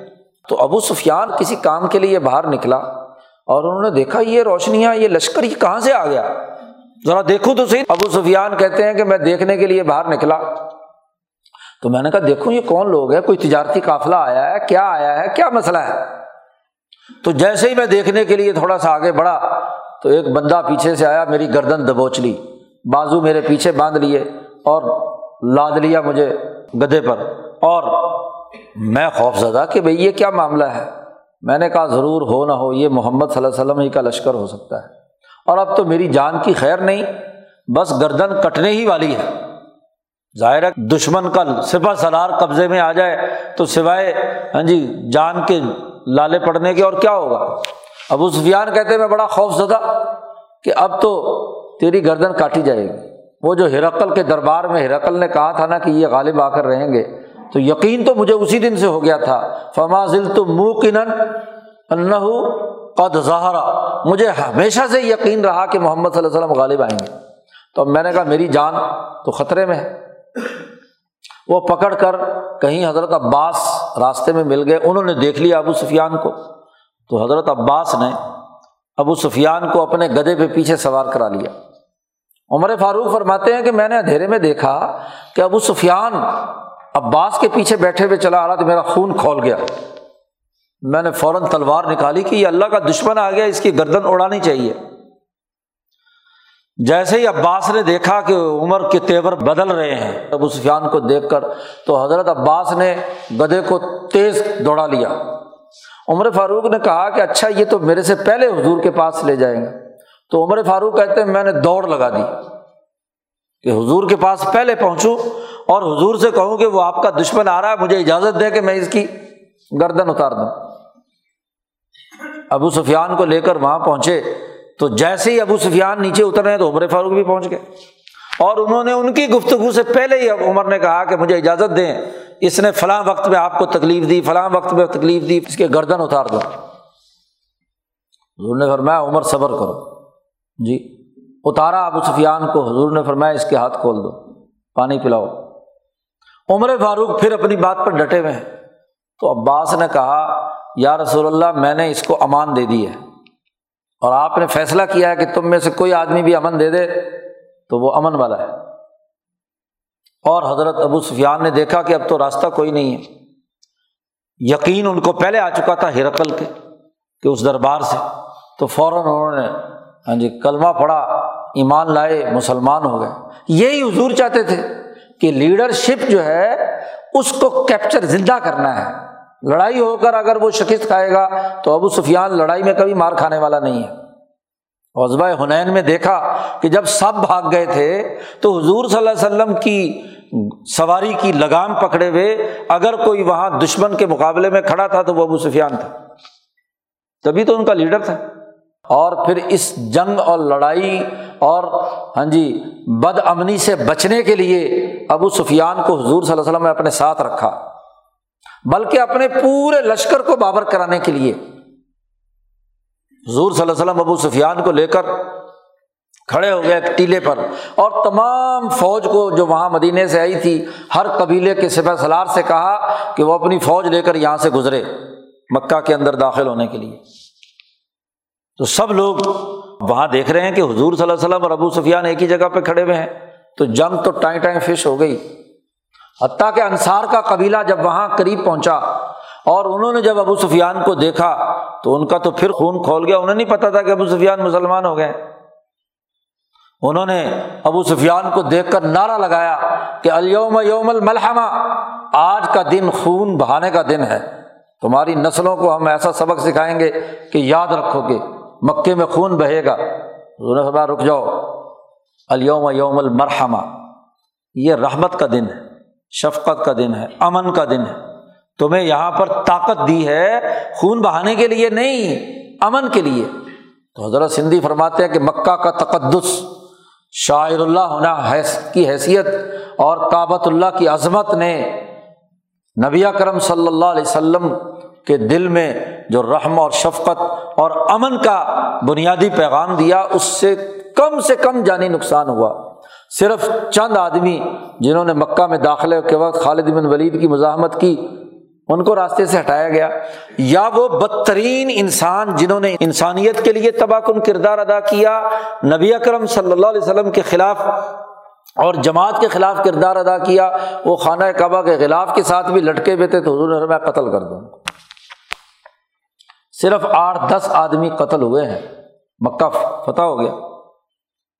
تو ابو سفیان کسی کام کے لیے باہر نکلا اور انہوں نے دیکھا یہ روشنیاں، یہ لشکر یہ کہاں سے آ گیا؟ ذرا دیکھوں تو صحیح۔ ابو سفیان کہتے ہیں کہ میں دیکھنے کے لیے باہر نکلا۔ تو میں نے کہا دیکھو یہ کون لوگ ہے کوئی تجارتی قافلہ آیا ہے؟ کیا آیا ہے؟ کیا مسئلہ ہے؟ تو جیسے ہی میں دیکھنے کے لیے تھوڑا سا آگے بڑھا تو ایک بندہ پیچھے سے آیا، میری گردن دبوچ لی، بازو میرے پیچھے باندھ لیے اور لاد لیا مجھے گدے پر۔ اور میں خوف زدہ کہ بھائی یہ کیا معاملہ ہے؟ میں نے کہا، ضرور ہو نہ ہو، یہ محمد صلی اللہ علیہ وسلم ہی کا لشکر ہو سکتا ہے۔ اور اب تو میری جان کی خیر نہیں، بس گردن کٹنے ہی والی ہے۔ ظاہر ہے، دشمن کا سپا سلار قبضے میں آ جائے تو سوائے ہاں جی جان کے لالے پڑنے کے اور کیا ہوگا؟ ابو سفیان کہتے میں بڑا خوف زدہ کہ اب تو تیری گردن کاٹی جائے گی۔ وہ جو ہرقل کے دربار میں، ہرقل نے کہا تھا نا کہ یہ غالب آ کر رہیں گے۔ تو یقین تو مجھے اسی دن سے ہو گیا تھا۔ فما ذل تو منہ انہ قد ظہرا مجھے ہمیشہ سے یقین رہا کہ محمد صلی اللہ علیہ وسلم غالب آئیں گے۔ تو اب میں نے کہا، میری جان تو خطرے میں ہے۔ وہ پکڑ کر کہیں حضرت عباس راستے میں مل گئے، انہوں نے دیکھ لیا ابو سفیان کو۔ تو حضرت عباس نے ابو سفیان کو اپنے گدے پہ پیچھے سوار کرا لیا۔ عمر فاروق فرماتے ہیں کہ میں نے اندھیرے میں دیکھا کہ ابو سفیان عباس کے پیچھے بیٹھے ہوئے چلا آ رہا تو میرا خون کھول گیا۔ میں نے فوراً تلوار نکالی کہ یہ اللہ کا دشمن آ گیا، اس کی گردن اڑانی چاہیے۔ جیسے ہی عباس نے دیکھا کہ عمر کے تیور بدل رہے ہیں، ابو سفیان کو دیکھ کر تو حضرت عباس نے گدے کو تیز دوڑا لیا۔ عمر فاروق نے کہا کہ اچھا یہ تو میرے سے پہلے حضور کے پاس لے جائیں گے۔ تو عمر فاروق کہتے ہیں، میں نے دوڑ لگا دی کہ حضور کے پاس پہلے پہنچوں اور حضور سے کہوں کہ وہ آپ کا دشمن آ رہا ہے، مجھے اجازت دے کہ میں اس کی گردن اتار دوں۔ ابو سفیان کو لے کر وہاں پہنچے۔ تو جیسے ہی ابو سفیان نیچے اترے ہیں تو عمر فاروق بھی پہنچ گئے۔ اور انہوں نے ان کی گفتگو سے پہلے ہی عمر نے کہا کہ مجھے اجازت دیں، اس نے فلاں وقت میں آپ کو تکلیف دی، فلاں وقت میں تکلیف دی، اس کے گردن اتار دو۔ حضور نے فرمایا، عمر صبر کرو۔ جی اتارا ابو سفیان کو، حضور نے فرمایا، اس کے ہاتھ کھول دو، پانی پلاؤ۔ عمر فاروق پھر اپنی بات پر ڈٹے ہوئے ہیں۔ تو عباس نے کہا، یا رسول اللہ، میں نے اس کو امان دے دی ہے۔ اور آپ نے فیصلہ کیا ہے کہ تم میں سے کوئی آدمی بھی امن دے دے، تو وہ امن والا ہے۔ اور حضرت ابو سفیان نے دیکھا کہ اب تو راستہ کوئی نہیں ہے۔ یقین ان کو پہلے آ چکا تھا ہرقل کے، کہ اس دربار سے۔ تو فوراً انہوں نے ہاں جی کلمہ پڑا ایمان لائے، مسلمان ہو گئے۔ یہی حضور چاہتے تھے کہ لیڈرشپ جو ہے، اس کو کیپچر زندہ کرنا ہے۔ لڑائی ہو کر اگر وہ شکست کھائے گا تو ابو سفیان لڑائی میں کبھی مار کھانے والا نہیں ہے۔ وزبۂ حنین میں دیکھا کہ جب سب بھاگ گئے تھے تو حضور صلی اللہ علیہ وسلم کی سواری کی لگام پکڑے ہوئے، اگر کوئی وہاں دشمن کے مقابلے میں کھڑا تھا تو وہ ابو سفیان تھا۔ تبھی تو ان کا لیڈر تھا۔ اور پھر اس جنگ اور لڑائی اور ہاں جی بد امنی سے بچنے کے لیے ابو سفیان کو حضور صلی اللہ علیہ وسلم نے اپنے ساتھ رکھا۔ بلکہ اپنے پورے لشکر کو بابر کرانے کے لیے۔ حضور صلی اللہ علیہ وسلم ابو سفیان کو لے کر کھڑے ہو گئے ایک ٹیلے پر اور تمام فوج کو جو وہاں مدینے سے آئی تھی، ہر قبیلے کے سپہ سلار سے کہا کہ وہ اپنی فوج لے کر یہاں سے گزرے مکہ کے اندر داخل ہونے کے لیے۔ تو سب لوگ وہاں دیکھ رہے ہیں کہ حضور صلی اللہ علیہ وسلم اور ابو سفیان ایک ہی جگہ پہ کھڑے ہوئے ہیں۔ تو جنگ تو ٹائیں ٹائیں فش ہو گئی۔ حتیٰ کہ انصار کا قبیلہ جب وہاں قریب پہنچا اور انہوں نے جب ابو سفیان کو دیکھا تو ان کا تو پھر خون کھول گیا۔ انہیں نہیں پتا تھا کہ ابو سفیان مسلمان ہو گئے۔ انہوں نے ابو سفیان کو دیکھ کر نعرہ لگایا کہ الوم یوم الملحمہ، آج کا دن خون بہانے کا دن ہے۔ تمہاری نسلوں کو ہم ایسا سبق سکھائیں گے کہ یاد رکھو کہ مکے میں خون بہے گا۔ رک جاؤ۔ الوم یوم المرحمہ، یہ رحمت کا دن ہے۔ شفقت کا دن ہے، امن کا دن ہے۔ تمہیں یہاں پر طاقت دی ہے خون بہانے کے لیے نہیں، امن کے لیے۔ تو حضرت سندھی فرماتے ہیں کہ مکہ کا تقدس شاعر اللہ ہونا کی حیثیت اور کابت اللہ کی عظمت نے نبی کرم صلی اللہ علیہ وسلم کے دل میں جو رحم اور شفقت اور امن کا بنیادی پیغام دیا، اس سے کم سے کم جانی نقصان ہوا۔ صرف چند آدمی جنہوں نے مکہ میں داخلے کے وقت خالد بن ولید کی مزاحمت کی، ان کو راستے سے ہٹایا گیا۔ یا وہ بدترین انسان جنہوں نے انسانیت کے لیے تباہ کن کردار ادا کیا، نبی اکرم صلی اللہ علیہ وسلم کے خلاف اور جماعت کے خلاف کردار ادا کیا، وہ خانہ کعبہ کے خلاف کے ساتھ بھی لٹکے ہوئے تھے تو حضور نے میں قتل کر دوں۔ صرف آٹھ دس آدمی قتل ہوئے ہیں۔ مکہ فتح ہو گیا۔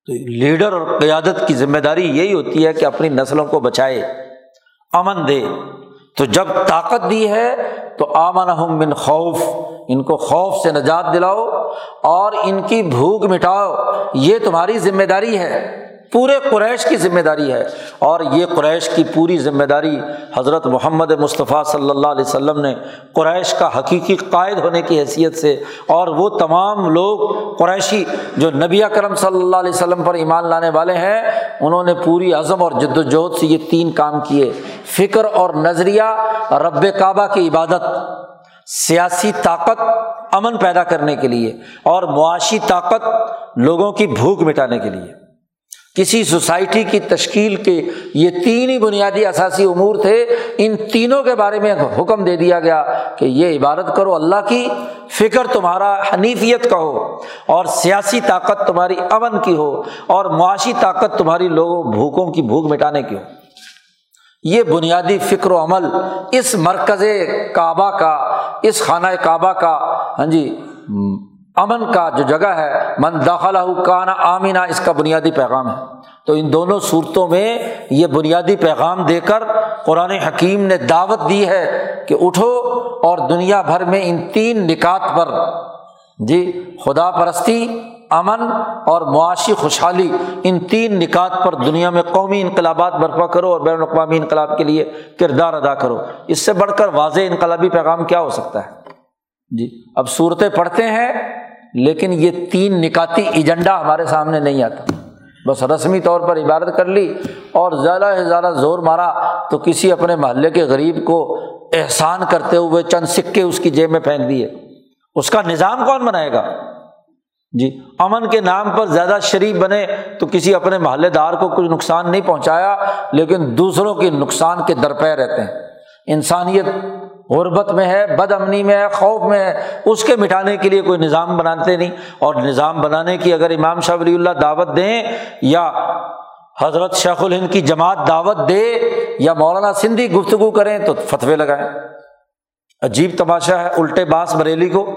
تو لیڈر اور قیادت کی ذمہ داری یہی ہوتی ہے کہ اپنی نسلوں کو بچائے، امن دے۔ تو جب طاقت دی ہے تو آمن ہم بن خوف، ان کو خوف سے نجات دلاؤ اور ان کی بھوک مٹاؤ، یہ تمہاری ذمہ داری ہے۔ پورے قریش کی ذمہ داری ہے اور یہ قریش کی پوری ذمہ داری حضرت محمد مصطفیٰ صلی اللہ علیہ وسلم نے قریش کا حقیقی قائد ہونے کی حیثیت سے اور وہ تمام لوگ قریشی جو نبی کرم صلی اللہ علیہ وسلم پر ایمان لانے والے ہیں، انہوں نے پوری عزم اور جد وجہد سے یہ تین کام کیے۔ فکر اور نظریہ، رب کعبہ کی عبادت، سیاسی طاقت، امن پیدا کرنے کے لیے اور معاشی طاقت، لوگوں کی بھوک مٹانے کے لیے۔ کسی سوسائٹی کی تشکیل کے یہ تین ہی بنیادی اثاثی امور تھے، ان تینوں کے بارے میں حکم دے دیا گیا کہ یہ عبادت کرو اللہ کی، فکر تمہارا حنیفیت کا ہو اور سیاسی طاقت تمہاری امن کی ہو اور معاشی طاقت تمہاری لوگوں، بھوکوں کی بھوک مٹانے کی ہو۔ یہ بنیادی فکر و عمل اس مرکز کعبہ کا، اس خانہ کعبہ کا ہاں جی امن کا جو جگہ ہے، من داخلہ کانا آمینہ اس کا بنیادی پیغام ہے۔ تو ان دونوں صورتوں میں یہ بنیادی پیغام دے کر قرآن حکیم نے دعوت دی ہے کہ اٹھو اور دنیا بھر میں ان تین نکات پر جی خدا پرستی، امن اور معاشی خوشحالی، ان تین نکات پر دنیا میں قومی انقلابات برپا کرو اور بین الاقوامی انقلاب کے لیے کردار ادا کرو۔ اس سے بڑھ کر واضح انقلابی پیغام کیا ہو سکتا ہے؟ جی اب صورتیں پڑھتے ہیں۔ لیکن یہ تین نکاتی ایجنڈا ہمارے سامنے نہیں آتا۔ بس رسمی طور پر عبادت کر لی اور زیادہ سے زیادہ زور مارا تو کسی اپنے محلے کے غریب کو احسان کرتے ہوئے چند سکے اس کی جیب میں پھینک دیے۔ اس کا نظام کون بنائے گا؟ جی امن کے نام پر زیادہ شریف بنے تو کسی اپنے محلے دار کو کچھ نقصان نہیں پہنچایا، لیکن دوسروں کے نقصان کے درپے رہتے ہیں۔ انسانیت غربت میں ہے، بد امنی میں ہے، خوف میں ہے، اس کے مٹانے کے لیے کوئی نظام بناتے نہیں۔ اور نظام بنانے کی اگر امام شاہ ولی اللہ دعوت دیں یا حضرت شیخ الہند کی جماعت دعوت دے یا مولانا سندھی گفتگو کریں تو فتوے لگائیں۔ عجیب تماشا ہے، الٹے باس بریلی کو۔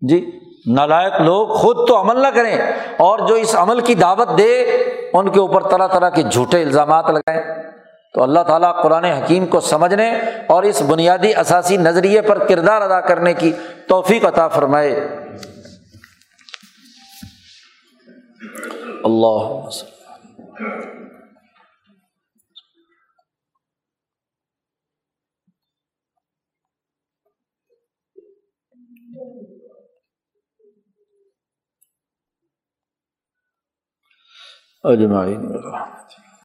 جی نالائق لوگ خود تو عمل نہ کریں اور جو اس عمل کی دعوت دے، ان کے اوپر طرح طرح کے جھوٹے الزامات لگائیں۔ تو اللہ تعالیٰ قرآن حکیم کو سمجھنے اور اس بنیادی اثاثی نظریے پر کردار ادا کرنے کی توفیق عطا فرمائے۔ اللہ اجمعین۔